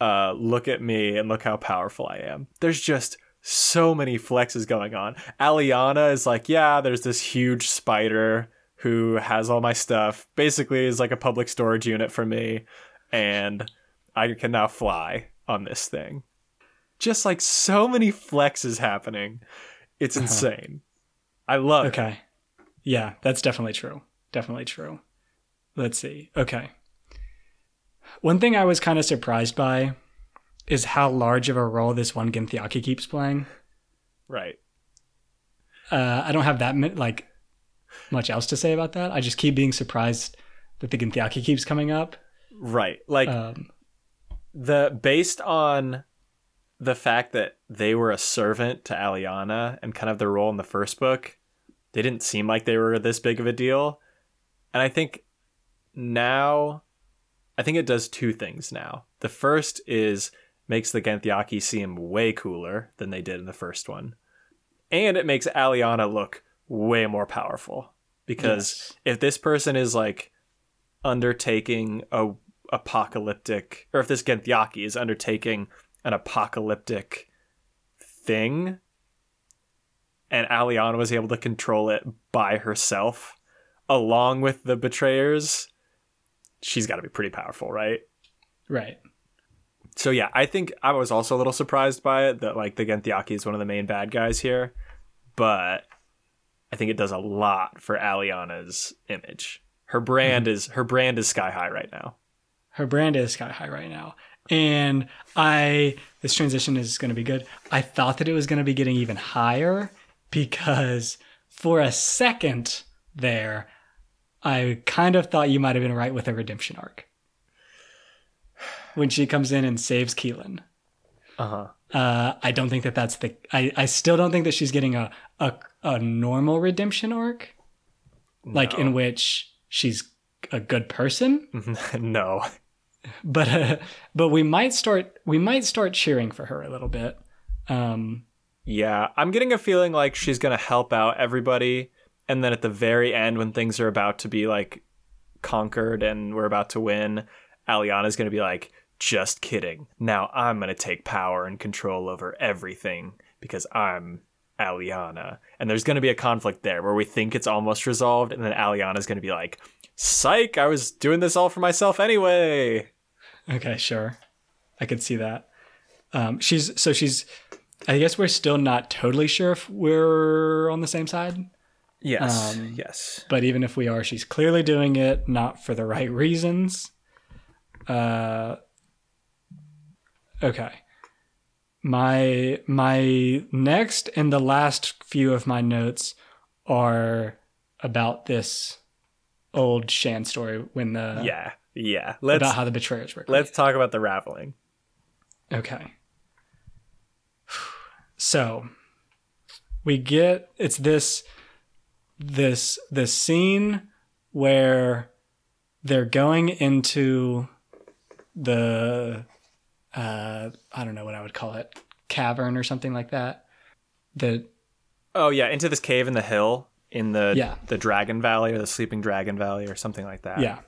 Uh, look at me and look how powerful I am." There's just so many flexes going on. Alyanna is like, "Yeah, there's this huge spider who has all my stuff. Basically, is like a public storage unit for me, and I can now fly on this thing." Just like so many flexes happening, it's uh-huh. insane. I love it. Okay. Yeah, that's definitely true. Definitely true. Let's see. Okay. One thing I was kind of surprised by is how large of a role this one Ginthiaki keeps playing. Right. Uh, I don't have that like much else to say about that. I just keep being surprised that the Ginthiaki keeps coming up. Right. Like Um, the based on the fact that they were a servant to Alyanna and kind of their role in the first book, they didn't seem like they were this big of a deal. And I think now I think it does two things now. The first is makes the Genthyaki seem way cooler than they did in the first one. And it makes Alyanna look way more powerful. Because Yes. if this person is like undertaking a apocalyptic or if this Genthyaki is undertaking an apocalyptic thing and Alyanna was able to control it by herself along with the betrayers, she's got to be pretty powerful, right? right. So yeah, I think I was also a little surprised by it that like the Genthyaki is one of the main bad guys here, but I think it does a lot for Alyanna's image. Her brand mm-hmm. is her brand is sky high right now. Her brand is sky high right now. And I, this transition is going to be good. I thought that it was going to be getting even higher because for a second there, I kind of thought you might have been right with a redemption arc. When she comes in and saves Keilan. Uh-huh. Uh, I don't think that that's the. I, I still don't think that she's getting a a, a normal redemption arc, like in which she's a good person. no. But uh, but we might start we might start cheering for her a little bit. Um, Yeah, I'm getting a feeling like she's going to help out everybody and then at the very end when things are about to be like conquered and we're about to win, Alyanna's going to be like, "Just kidding. Now I'm going to take power and control over everything because I'm Alyanna." And there's going to be a conflict there where we think it's almost resolved and then Alyanna's going to be like, "Psych, I was doing this all for myself anyway." Okay, sure. I could see that. Um, she's so she's. I guess we're still not totally sure if we're on the same side. Yes. Um, yes. But even if we are, she's clearly doing it not for the right reasons. Uh, okay. My my next and the last few of my notes are about this old Shan story when the Yeah. Yeah. Let's about how the betrayers were. let's talk about the raveling. Okay. So we get it's this this this scene where they're going into the uh I don't know what I would call it cavern or something like that. The Oh yeah, into this cave in the hill in the Yeah. the Dragon Valley or the Sleeping Dragon Valley or something like that. yeah.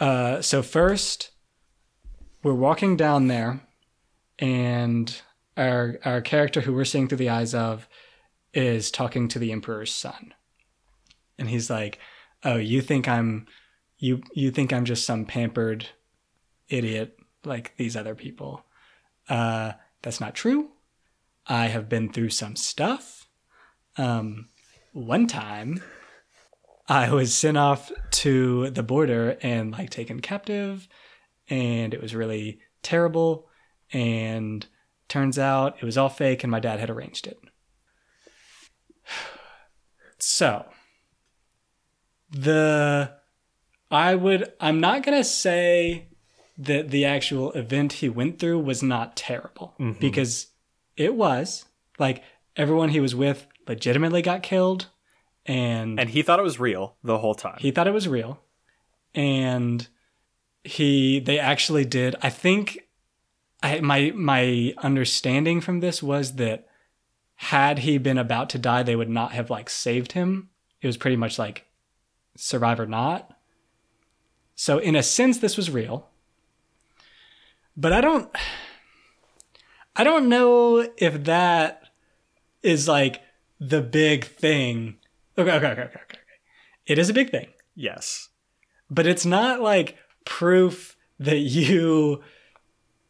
Uh so first we're walking down there and our our character who we're seeing through the eyes of is talking to the emperor's son and he's like oh you think i'm you you think i'm just some pampered idiot like these other people. Uh that's not true. I have been through some stuff. Um one time i was sent off to the border and like taken captive and it was really terrible and turns out it was all fake and my dad had arranged it. So the i would i'm not going to say that the actual event he went through was not terrible. Mm-hmm. Because it was like everyone he was with legitimately got killed and And he thought it was real the whole time. he thought it was real. And he they actually did i think I, my my understanding from this was that had he been about to die they would not have like saved him. It was pretty much like survive or not. So in a sense this was real but i don't i don't know if that is like the big thing okay okay okay okay, okay. it is a big thing yes. but it's not like proof that you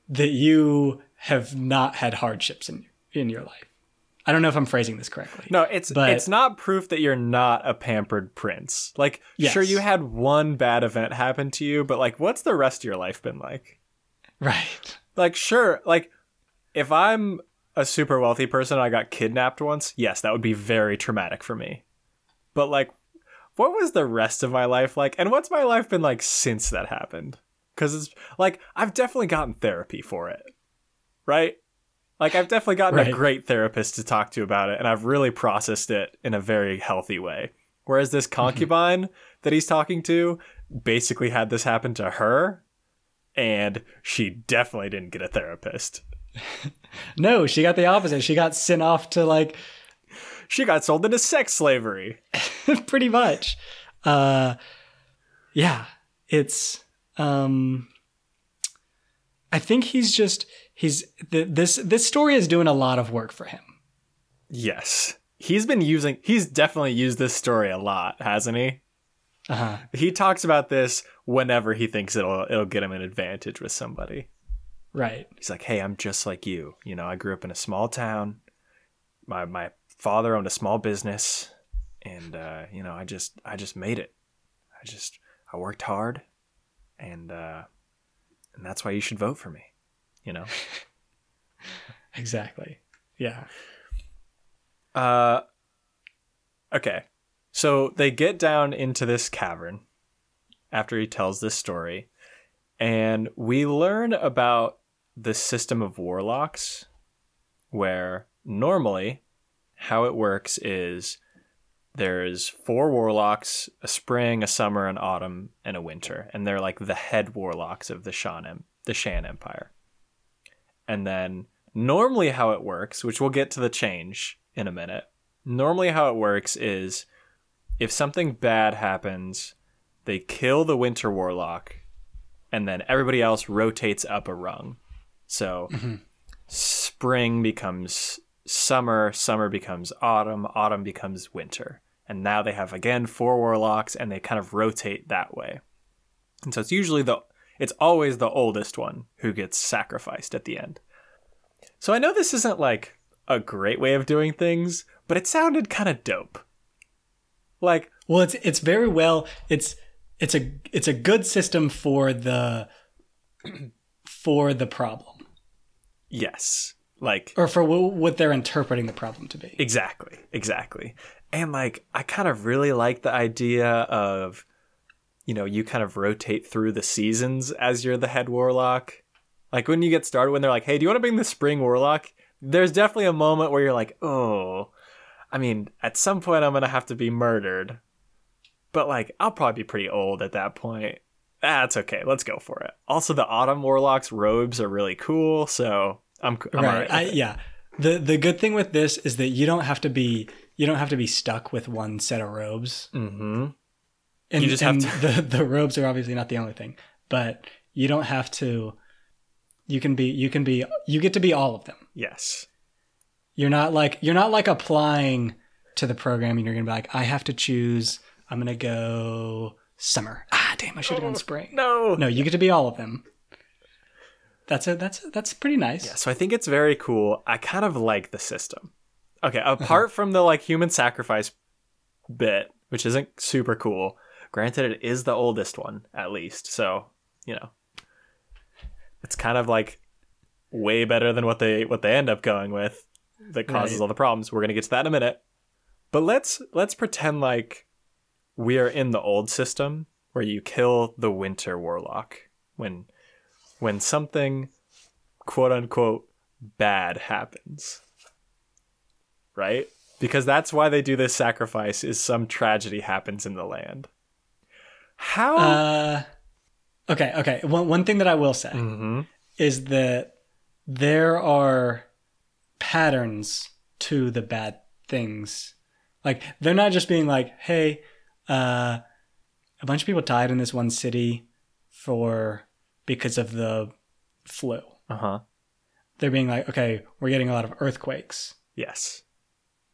that you have not had hardships in in your life. I don't know if I'm phrasing this correctly. No, it's But- it's not proof that you're not a pampered prince. Like Yes. sure you had one bad event happen to you, but like what's the rest of your life been like? Right. Like sure, like if I'm a super wealthy person and I got kidnapped once, yes, that would be very traumatic for me. But like what was the rest of my life like and what's my life been like since that happened? Cuz it's like I've definitely gotten therapy for it. Right? Like I've definitely gotten a great therapist to talk to about it and I've really processed it in a very healthy way. Whereas this mm-hmm. concubine that he's talking to basically had this happen to her and she definitely didn't get a therapist. No, she got the opposite. She got sent off to like She got sold into sex slavery. pretty much. Uh yeah, it's um I think he's just he's th- this this story is doing a lot of work for him. Yes. He's been using he's definitely used this story a lot, hasn't he? Uh-huh. He talks about this whenever he thinks it'll it'll get him an advantage with somebody. Right. He's like, "Hey, I'm just like you. You know, I grew up in a small town. My my father owned a small business, and uh, you know, I just I just made it. I just I worked hard, and uh, and that's why you should vote for me. You know." Exactly. Yeah. Uh, okay. So they get down into this cavern after he tells this story, and we learn about the system of warlocks where normally how it works is there's four warlocks a spring a summer an autumn and a winter and they're like the head warlocks of the shan em- the shan empire. And then normally how it works which we'll get to the change in a minute normally how it works is if something bad happens they kill the winter warlock and then everybody else rotates up a rung so mm-hmm. spring becomes summer, summer becomes autumn, autumn becomes winter. And now they have again four warlocks and they kind of rotate that way. And so it's usually the it's always the oldest one who gets sacrificed at the end. So I know this isn't like a great way of doing things, but it sounded kind of dope. Like Well, it's it's very well. It's it's a it's a good system for the for the problem yes, like or for wh- what they're interpreting the problem to be. Exactly, exactly. And like I kind of really like the idea of you know, you kind of rotate through the seasons as you're the head warlock. Like when you get started when they're like, "Hey, do you want to bring the spring warlock?" There's definitely a moment where you're like, "Oh, I mean, at some point I'm going to have to be murdered." But like I'll probably be pretty old at that point. That's okay. Let's go for it. Also, the autumn warlock's robes are really cool, so I'm, I'm right. I, yeah. The the good thing with this is that you don't have to be you don't have to be stuck with one set of robes. Mm-hmm. And, You just have to- the the robes are obviously not the only thing, but you don't have to. You can be you can be you get to be all of them. Yes. You're not like you're not like applying to the program and you're gonna be like I have to choose. I'm gonna go summer. Ah, damn! I should have gone spring. No. No, you get to be all of them. That's a that's a, that's pretty nice. Yeah, so I think it's very cool. I kind of like the system. Okay, apart from the like human sacrifice bit, which isn't super cool. Granted, it is the oldest one at least, so you know, it's kind of like way better than what they what they end up going with that causes Right. all the problems. We're gonna get to that in a minute, but let's let's pretend like we are in the old system where you kill the winter warlock when when something quote unquote bad happens. Right? Because that's why they do this sacrifice is some tragedy happens in the land. How Uh, okay, okay. One one thing that I will say Mhm. is that there are patterns to the bad things. Like they're not just being like, "Hey, uh, a bunch of people died in this one city for because of the flu." Uh-huh. They're being like, "Okay, we're getting a lot of earthquakes." Yes.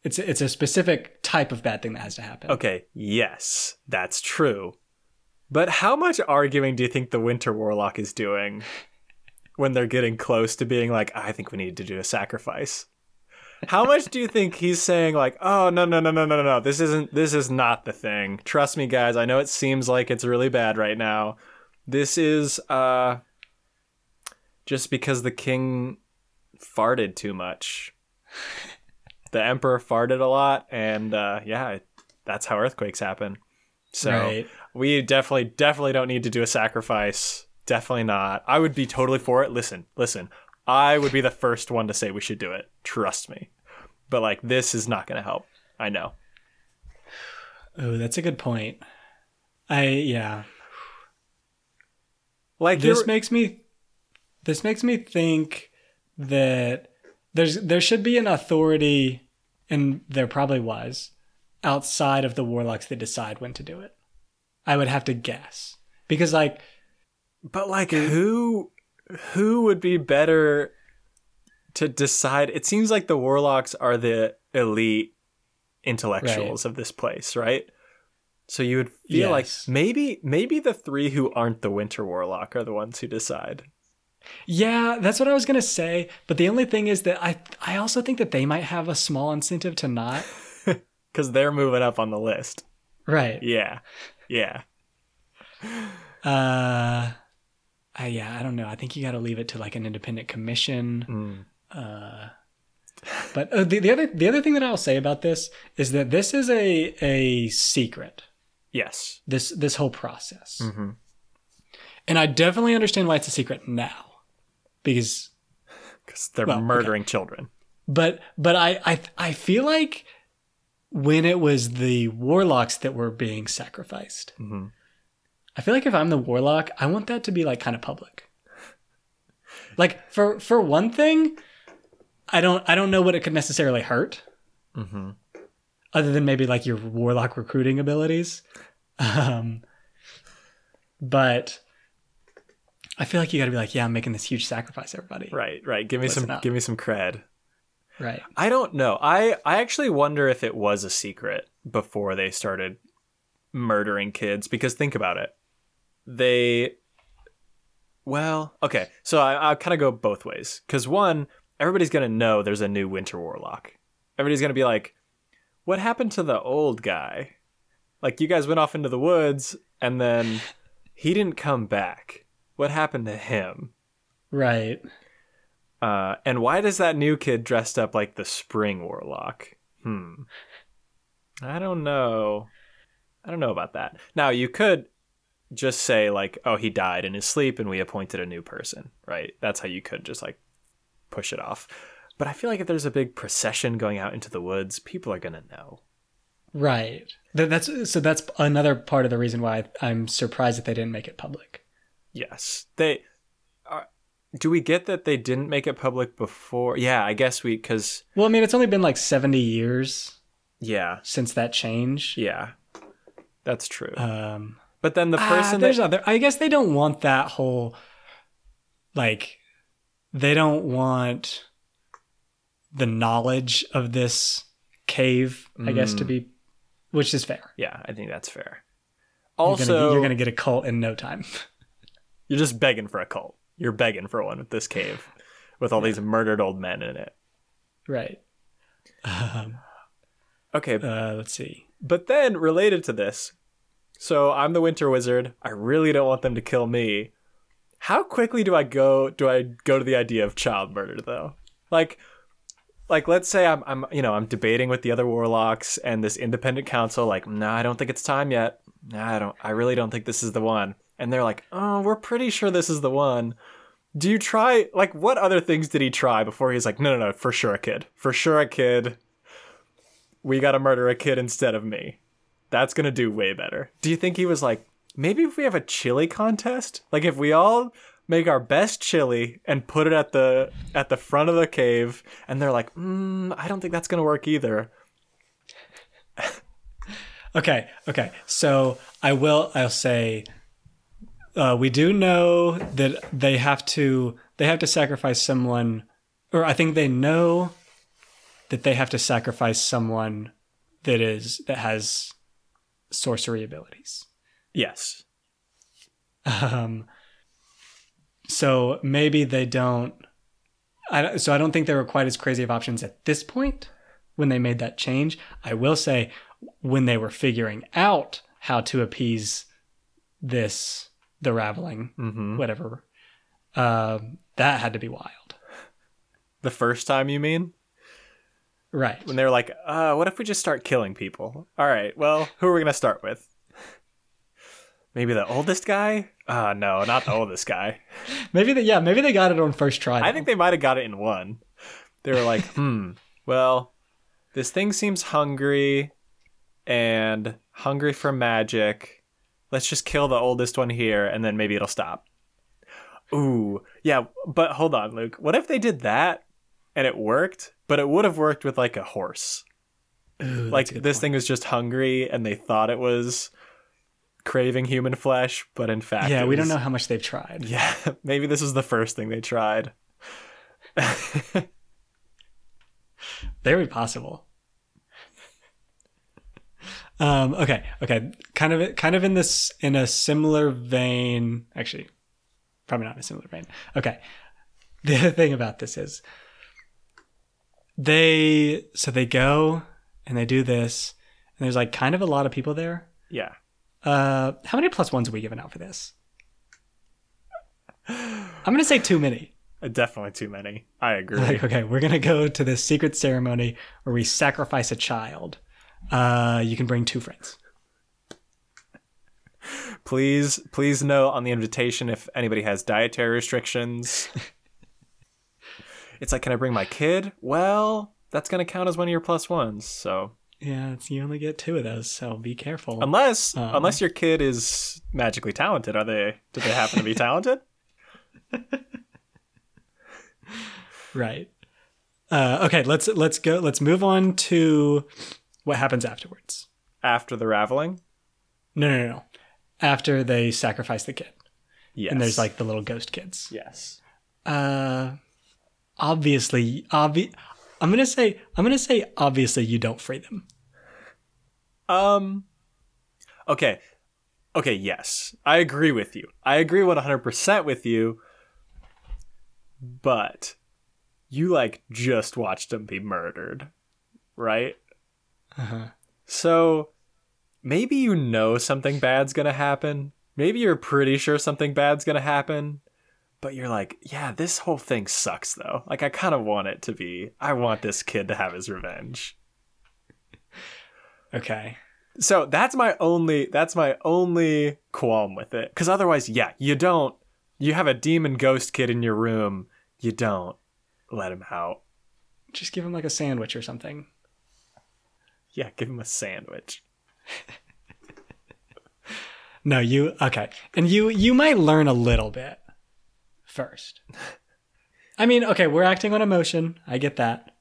It's it's a specific type of bad thing that has to happen. Okay, yes, that's true. But how much arguing do you think the Winter Warlock is doing when they're getting close to being like, I think we need to do a sacrifice? How much do you think he's saying like, oh no no no no no no no this isn't this is not the thing. Trust me guys, I know it seems like it's really bad right now. This is uh just because the king farted too much. The emperor farted a lot and uh yeah, that's how earthquakes happen. So Right. we definitely, definitely don't need to do a sacrifice. Definitely not. I would be totally for it. Listen, listen. I would be the first one to say we should do it. Trust me. But like, this is not going to help. I know. Oh, that's a good point. I yeah. Like, this makes me this makes me think that there's there should be an authority and there probably was outside of the warlocks that decide when to do it i would have to guess because like but like, who, who would be better to decide? It seems like the warlocks are the elite intellectuals of this place, right? So you would feel like maybe, maybe the three who aren't the winter warlock are the ones who decide. yeah that's what i was going to say but the only thing is that i i also think that they might have a small incentive to not because they're moving up on the list. right Yeah, yeah. uh I, yeah i don't know i think you got to leave it to like an independent commission Mm. Uh, but uh, the, the other the other thing that I'll say about this is that this is a a secret. Yes. This this whole process, Mm-hmm. and I definitely understand why it's a secret now, because Because they're Well, okay. murdering children. but but I I I feel like when it was the warlocks that were being sacrificed, Mhm. I feel like if I'm the warlock, I want that to be like kind of public. Like for for one thing, I don't I don't know what it could necessarily hurt, Mhm. other than maybe like your warlock recruiting abilities. Um, but I feel like you got to be like, yeah, I'm making this huge sacrifice, everybody. Right, right. Give me Listen some up. give me some cred. Right. I don't know. I I actually wonder if it was a secret before they started murdering kids because think about it. They well, okay. So I I'll kind of go both ways cuz one, everybody's going to know there's a new winter warlock. Everybody's going to be like, "What happened to the old guy?" Like you guys went off into the woods and then he didn't come back. What happened to him? Right. Uh, and why does that new kid dressed up like the spring warlock? Hmm. I don't know. I don't know about that. Now, you could just say, like, oh, he died in his sleep and we appointed a new person, right? That's how you could just, like, push it off. But I feel like if there's a big procession going out into the woods, people are going to know. Right. That's so. That's another part of the reason why I'm surprised that they didn't make it public. Yes. They. Are, do we get that they didn't make it public before? Yeah, I guess we, because, Well, I mean, it's only been like 70 years yeah, since that change. yeah. That's true. Um, but then the ah, person there's that other. I guess they don't want that whole. Like, they don't want the knowledge of this cave. I guess to Mm. be, which is fair. Yeah, I think that's fair. You're Also, gonna, you're, you're gonna get a cult in no time. You're just begging for a cult. You're begging for one with this cave, with all these murdered old men in it. right. Um, Okay, uh, let's see. but then related to this, so I'm the Winter Wizard. I really don't want them to kill me. How quickly do I go? Do I go to the idea of child murder though? Like, like let's say I'm, I'm, you know, I'm debating with the other warlocks and this independent council. Like, no, I don't think it's time yet. Nah, I don't. I really don't think this is the one. And they're like, oh, we're pretty sure this is the one. Do you try? Like, what other things did he try before he's like, no, no, no, for sure a kid, for sure a kid. We got to murder a kid instead of me. That's gonna do way better. Do you think he was like, maybe if we have a chili contest, like if we all make our best chili and put it at the at the front of the cave, and they're like, mm, I don't think that's gonna work either. Okay, okay. So I will. I'll say. Uh, we do know that they have to. They have to sacrifice someone, or I think they know that they have to sacrifice someone that is that has sorcery abilities. Yes. Um, so maybe they don't. I, so I don't think there were quite as crazy of options at this point when they made that change. I will say when they were figuring out how to appease this, the raveling, Mm-hmm. whatever, um, that had to be wild. The first time you mean? Right. When they were like, uh, what if we just start killing people? All right, well, who are we gonna start with? Maybe the oldest guy? Uh no, not the oldest guy. Maybe they, yeah, maybe they got it on first try. I think they might have got it in one. They were like, hmm, well, this thing seems hungry and hungry for magic. Let's just kill the oldest one here and then maybe it'll stop. Ooh, yeah, but hold on, Luke. What if they did that and it worked, but it would have worked with like a horse? Ooh, Like that's a good this point. thing was just hungry and they thought it was craving human flesh, but in fact, Yeah, we don't know how much they've tried. Yeah, maybe this is the first thing they tried. Very possible. Um, okay, okay, kind of, kind of in this, in a similar vein. Actually, probably not in a similar vein. Okay, the thing about this is they, so they go and they do this, and there's like kind of a lot of people there. yeah. Uh, how many plus ones are we giving out for this? I'm gonna say too many. Uh, Definitely too many. I agree. Like, okay, we're gonna go to this secret ceremony where we sacrifice a child. Uh, you can bring two friends. please, please note on the invitation if anybody has dietary restrictions. It's like, can I bring my kid? Well, that's gonna count as one of your plus ones. So Yeah, it's, you only get two of those, so be careful. unless Um. unless your kid is magically talented, are they? Do they happen to be talented? right. Uh, okay, let's let's go. Let's move on to what happens afterwards. After the raveling, No, no, no, no. After they sacrifice the kid, yes. and there's like the little ghost kids. yes. Uh, obviously, obvi- I'm gonna say I'm gonna say obviously you don't free them. Um. Okay. Okay. Yes, I agree with you. I agree 100% with you. But you like just watched them be murdered, right? Uh-huh. So maybe you know something bad's gonna happen. Maybe you're pretty sure something bad's gonna happen. But you're like, yeah, this whole thing sucks though. Like, I kind of want it to be. I want this kid to have his revenge. Okay. So that's my only that's my only qualm with it. Cause otherwise, yeah, you don't you have a demon ghost kid in your room, you don't let him out. Just give him like a sandwich or something. Yeah, give him a sandwich. No, you okay. And you you might learn a little bit first. I mean, okay, we're acting on emotion. I get that.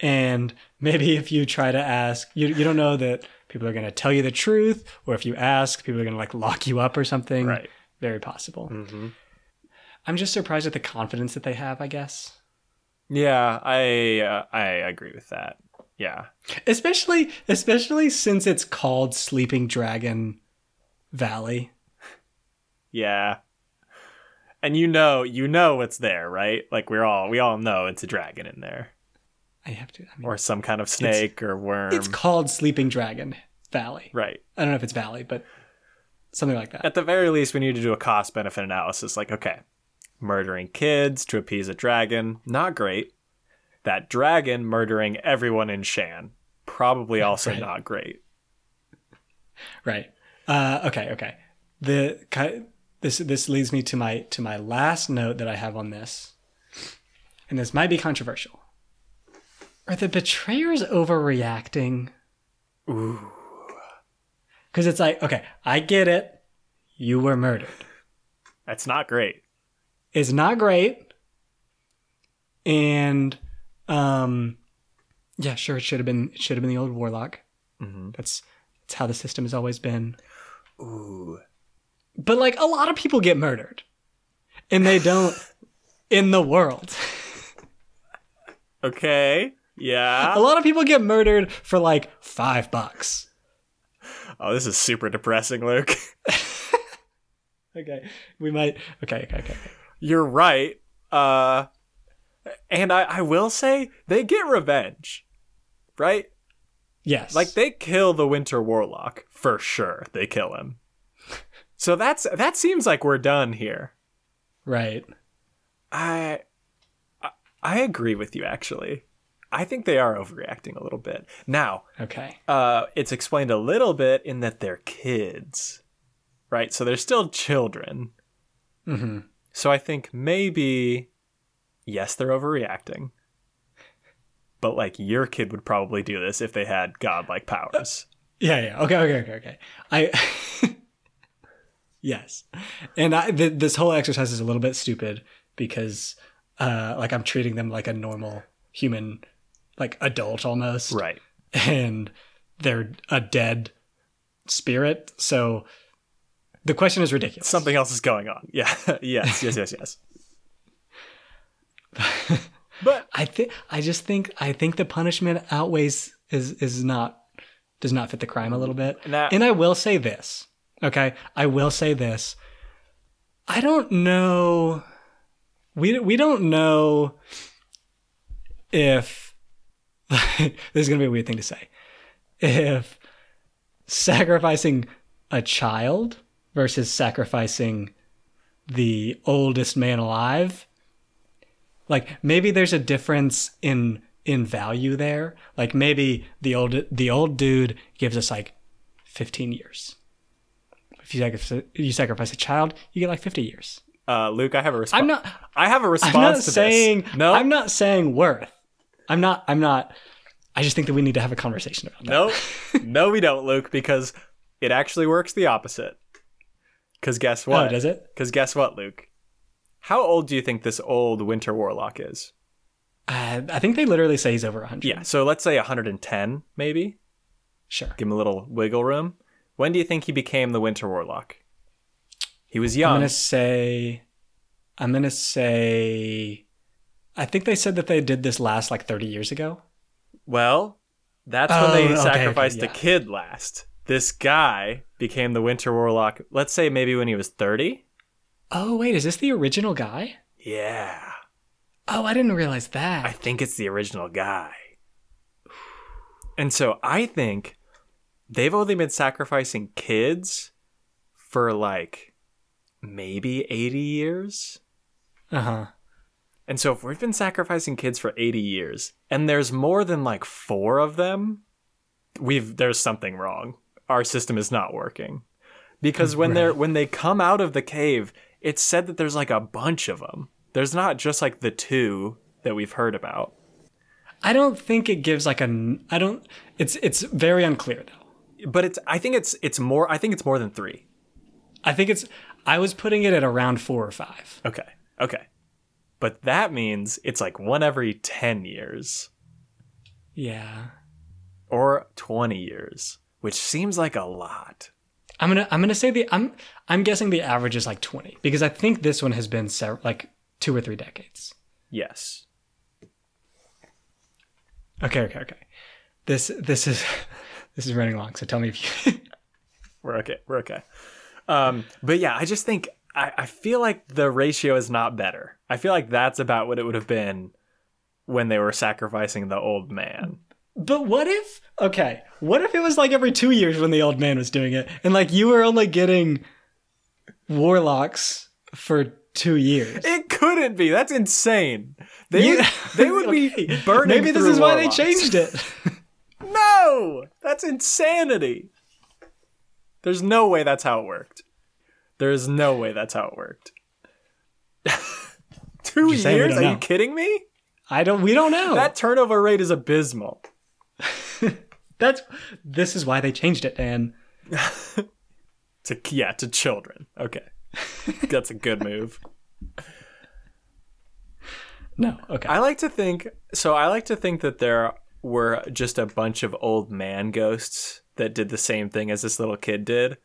And maybe if you try to ask, you you don't know that people are going to tell you the truth or if you ask, people are going to like lock you up or something. Right. Very possible. Mm-hmm. I'm just surprised at the confidence that they have, I guess. Yeah, I uh, I agree with that. Yeah. Especially especially since it's called Sleeping Dragon Valley. Yeah. And you know, you know it's there, right? Like we're all we all know it's a dragon in there I have to I mean or some kind of snake or worm. it's called Sleeping Dragon Valley. right. I don't know if it's Valley, but something like that. At the very least, we need to do a cost benefit analysis. Like, okay, murdering kids to appease a dragon, not great. That dragon murdering everyone in Shan, probably also Right. not great. Right. Uh, okay. Okay. The this this leads me to my to my last note that I have on this, and this might be controversial. Are the betrayers overreacting? Ooh. Because it's like, okay, I get it. You were murdered. That's not great. It's not great. And, um, yeah, sure, it should have been it should have been the old warlock. Mm-hmm. That's that's how the system has always been. Ooh. But like a lot of people get murdered, and they don't in the world. Okay. Yeah. A lot of people get murdered for like five bucks. Oh, this is super depressing, Luke. Okay, we might. Okay, okay, okay. You're right. Uh, and I, I will say they get revenge, right? Yes, Like they kill the Winter Warlock for sure. They kill him. So that's that seems like we're done here. right. I I, agree with you actually. I think they are overreacting a little bit. Now, Okay, uh, it's explained a little bit in that they're kids, right? So they're still children. hmm So I think maybe, yes, they're overreacting. But like your kid would probably do this if they had godlike powers. yeah, yeah. Okay, okay, okay, okay. I. yes, and I, th- this whole exercise is a little bit stupid because, uh, like I'm treating them like a normal human, like adult almost. Right. and they're a dead spirit. So the question is ridiculous. Something else is going on. Yeah. yes, yes, yes, yes. But I think I just think I think the punishment outweighs is is not does not fit the crime a little bit. Now- and I will say this. Okay, I will say this. I don't know. We we don't know if this is gonna be a weird thing to say. If sacrificing a child versus sacrificing the oldest man alive like maybe there's a difference in in value there like maybe the old the old dude gives us like 15 years if you sacrifice, you sacrifice a child you get like 50 years uh, Luke, I have a response. I'm not. I have a response I'm not to saying. this. No, I'm not saying worth. I'm not. I'm not. I just think that we need to have a conversation about that. No, no, we don't, Luke, because it actually works the opposite. Because guess Oh, what? does it? Because guess what, Luke? How old do you think this old Winter Warlock is? Uh, I think they literally say he's over 100. Yeah, so let's say 110, maybe. Sure. Give him a little wiggle room. When do you think he became the Winter Warlock? He was young. I'm gonna say. I'm gonna say. I think they said that they did this last like 30 years ago. Well, that's Oh, when they oh, okay, okay, sacrificed yeah. the kid last. This guy became the Winter Warlock, let's say maybe when he was 30? Oh wait, is this the original guy? Yeah. Oh, I didn't realize that. I think it's the original guy. And so I think they've only been sacrificing kids for like maybe 80 years. Uh huh. And so if we've been sacrificing kids for 80 years and there's more than like 4 of them, we've there's something wrong. Our system is not working. Because when they're when they come out of the cave, it's said that there's like a bunch of them. There's not just like the two that we've heard about. I don't think it gives like a I don't. It's it's very unclear though. But it's I think it's it's more I think it's more than 3. I think it's. I was putting it at around four or five. Okay. Okay. But that means it's like one every 10 years Yeah. or 20 years, which seems like a lot. I'm gonna I'm gonna say the I'm I'm guessing the average is like 20 because I think this one has been sev- like two or three decades. Yes. Okay, okay, okay. This this is this is running long. So tell me if you. We're okay. We're okay. Um, but yeah, I just think I, I feel like the ratio is not better. I feel like that's about what it would have been when they were sacrificing the old man. but what if? Okay, what if it was like every two years when the old man was doing it, and like you were only getting warlocks for two years? It couldn't be. That's insane. They You- would, they would Okay, be burning. Maybe this is why they changed it. No, that's insanity. There's no way that's how it worked. There is no way that's how it worked. Two Just years? Are you kidding me? I don't. We don't know. That turnover rate is abysmal. That's. This is why they changed it, Dan. To yeah, to children. Okay, that's a good move. No. Okay. I like to think so. I like to think that there were just a bunch of old man ghosts that did the same thing as this little kid did.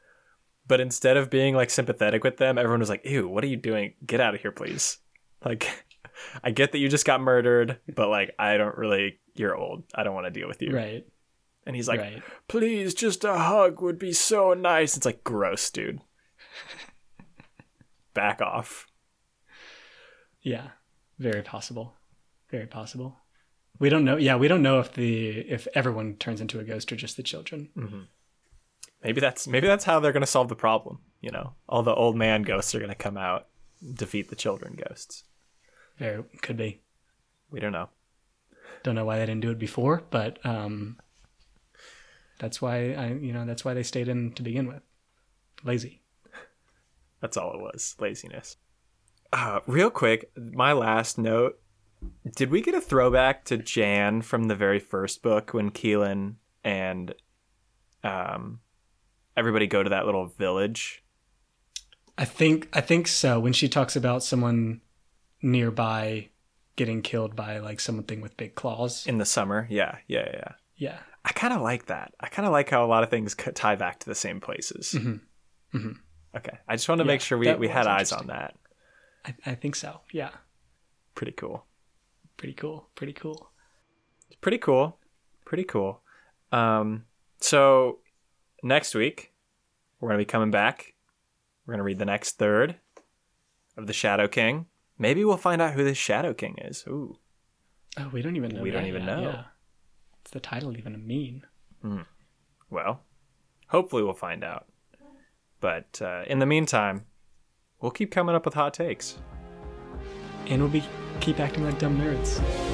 But instead of being like sympathetic with them, everyone was like, "Ew, what are you doing? Get out of here, please!" Like, I get that you just got murdered, but like, I don't really. You're old. I don't want to deal with you. right. And he's like, right. "Please, just a hug would be so nice." It's like gross, dude. Back off. Yeah. Very possible. Very possible. We don't know. Yeah, we don't know if the if everyone turns into a ghost or just the children. Maybe that's maybe that's how they're gonna solve the problem. You know, all the old man ghosts are gonna come out, defeat the children ghosts. Very could be. We don't know. Don't know why they didn't do it before, but um, that's why I you know that's why they stayed in to begin with. Lazy. That's all it was. Laziness. Uh, real quick, my last note. Did we get a throwback to Jan from the very first book when Keilan and um everybody go to that little village? I think I think so. When she talks about someone nearby getting killed by like something with big claws. In the summer? Yeah, yeah, yeah. yeah. I kind of like that. I kind of like how a lot of things tie back to the same places. Mhm. Mhm. Okay. I just wanted to Yeah, make sure we, we had eyes on that. I, I think so. Yeah. Pretty cool. Pretty cool. Pretty cool. pretty cool pretty cool um so next week we're gonna be coming back we're gonna read the next third of the shadow king maybe we'll find out who this shadow king is ooh Oh, we don't even know. We don't even yet, know. Yeah. What's the title even mean? well hopefully we'll find out but uh, in the meantime we'll keep coming up with hot takes And we'll be keep acting like dumb nerds.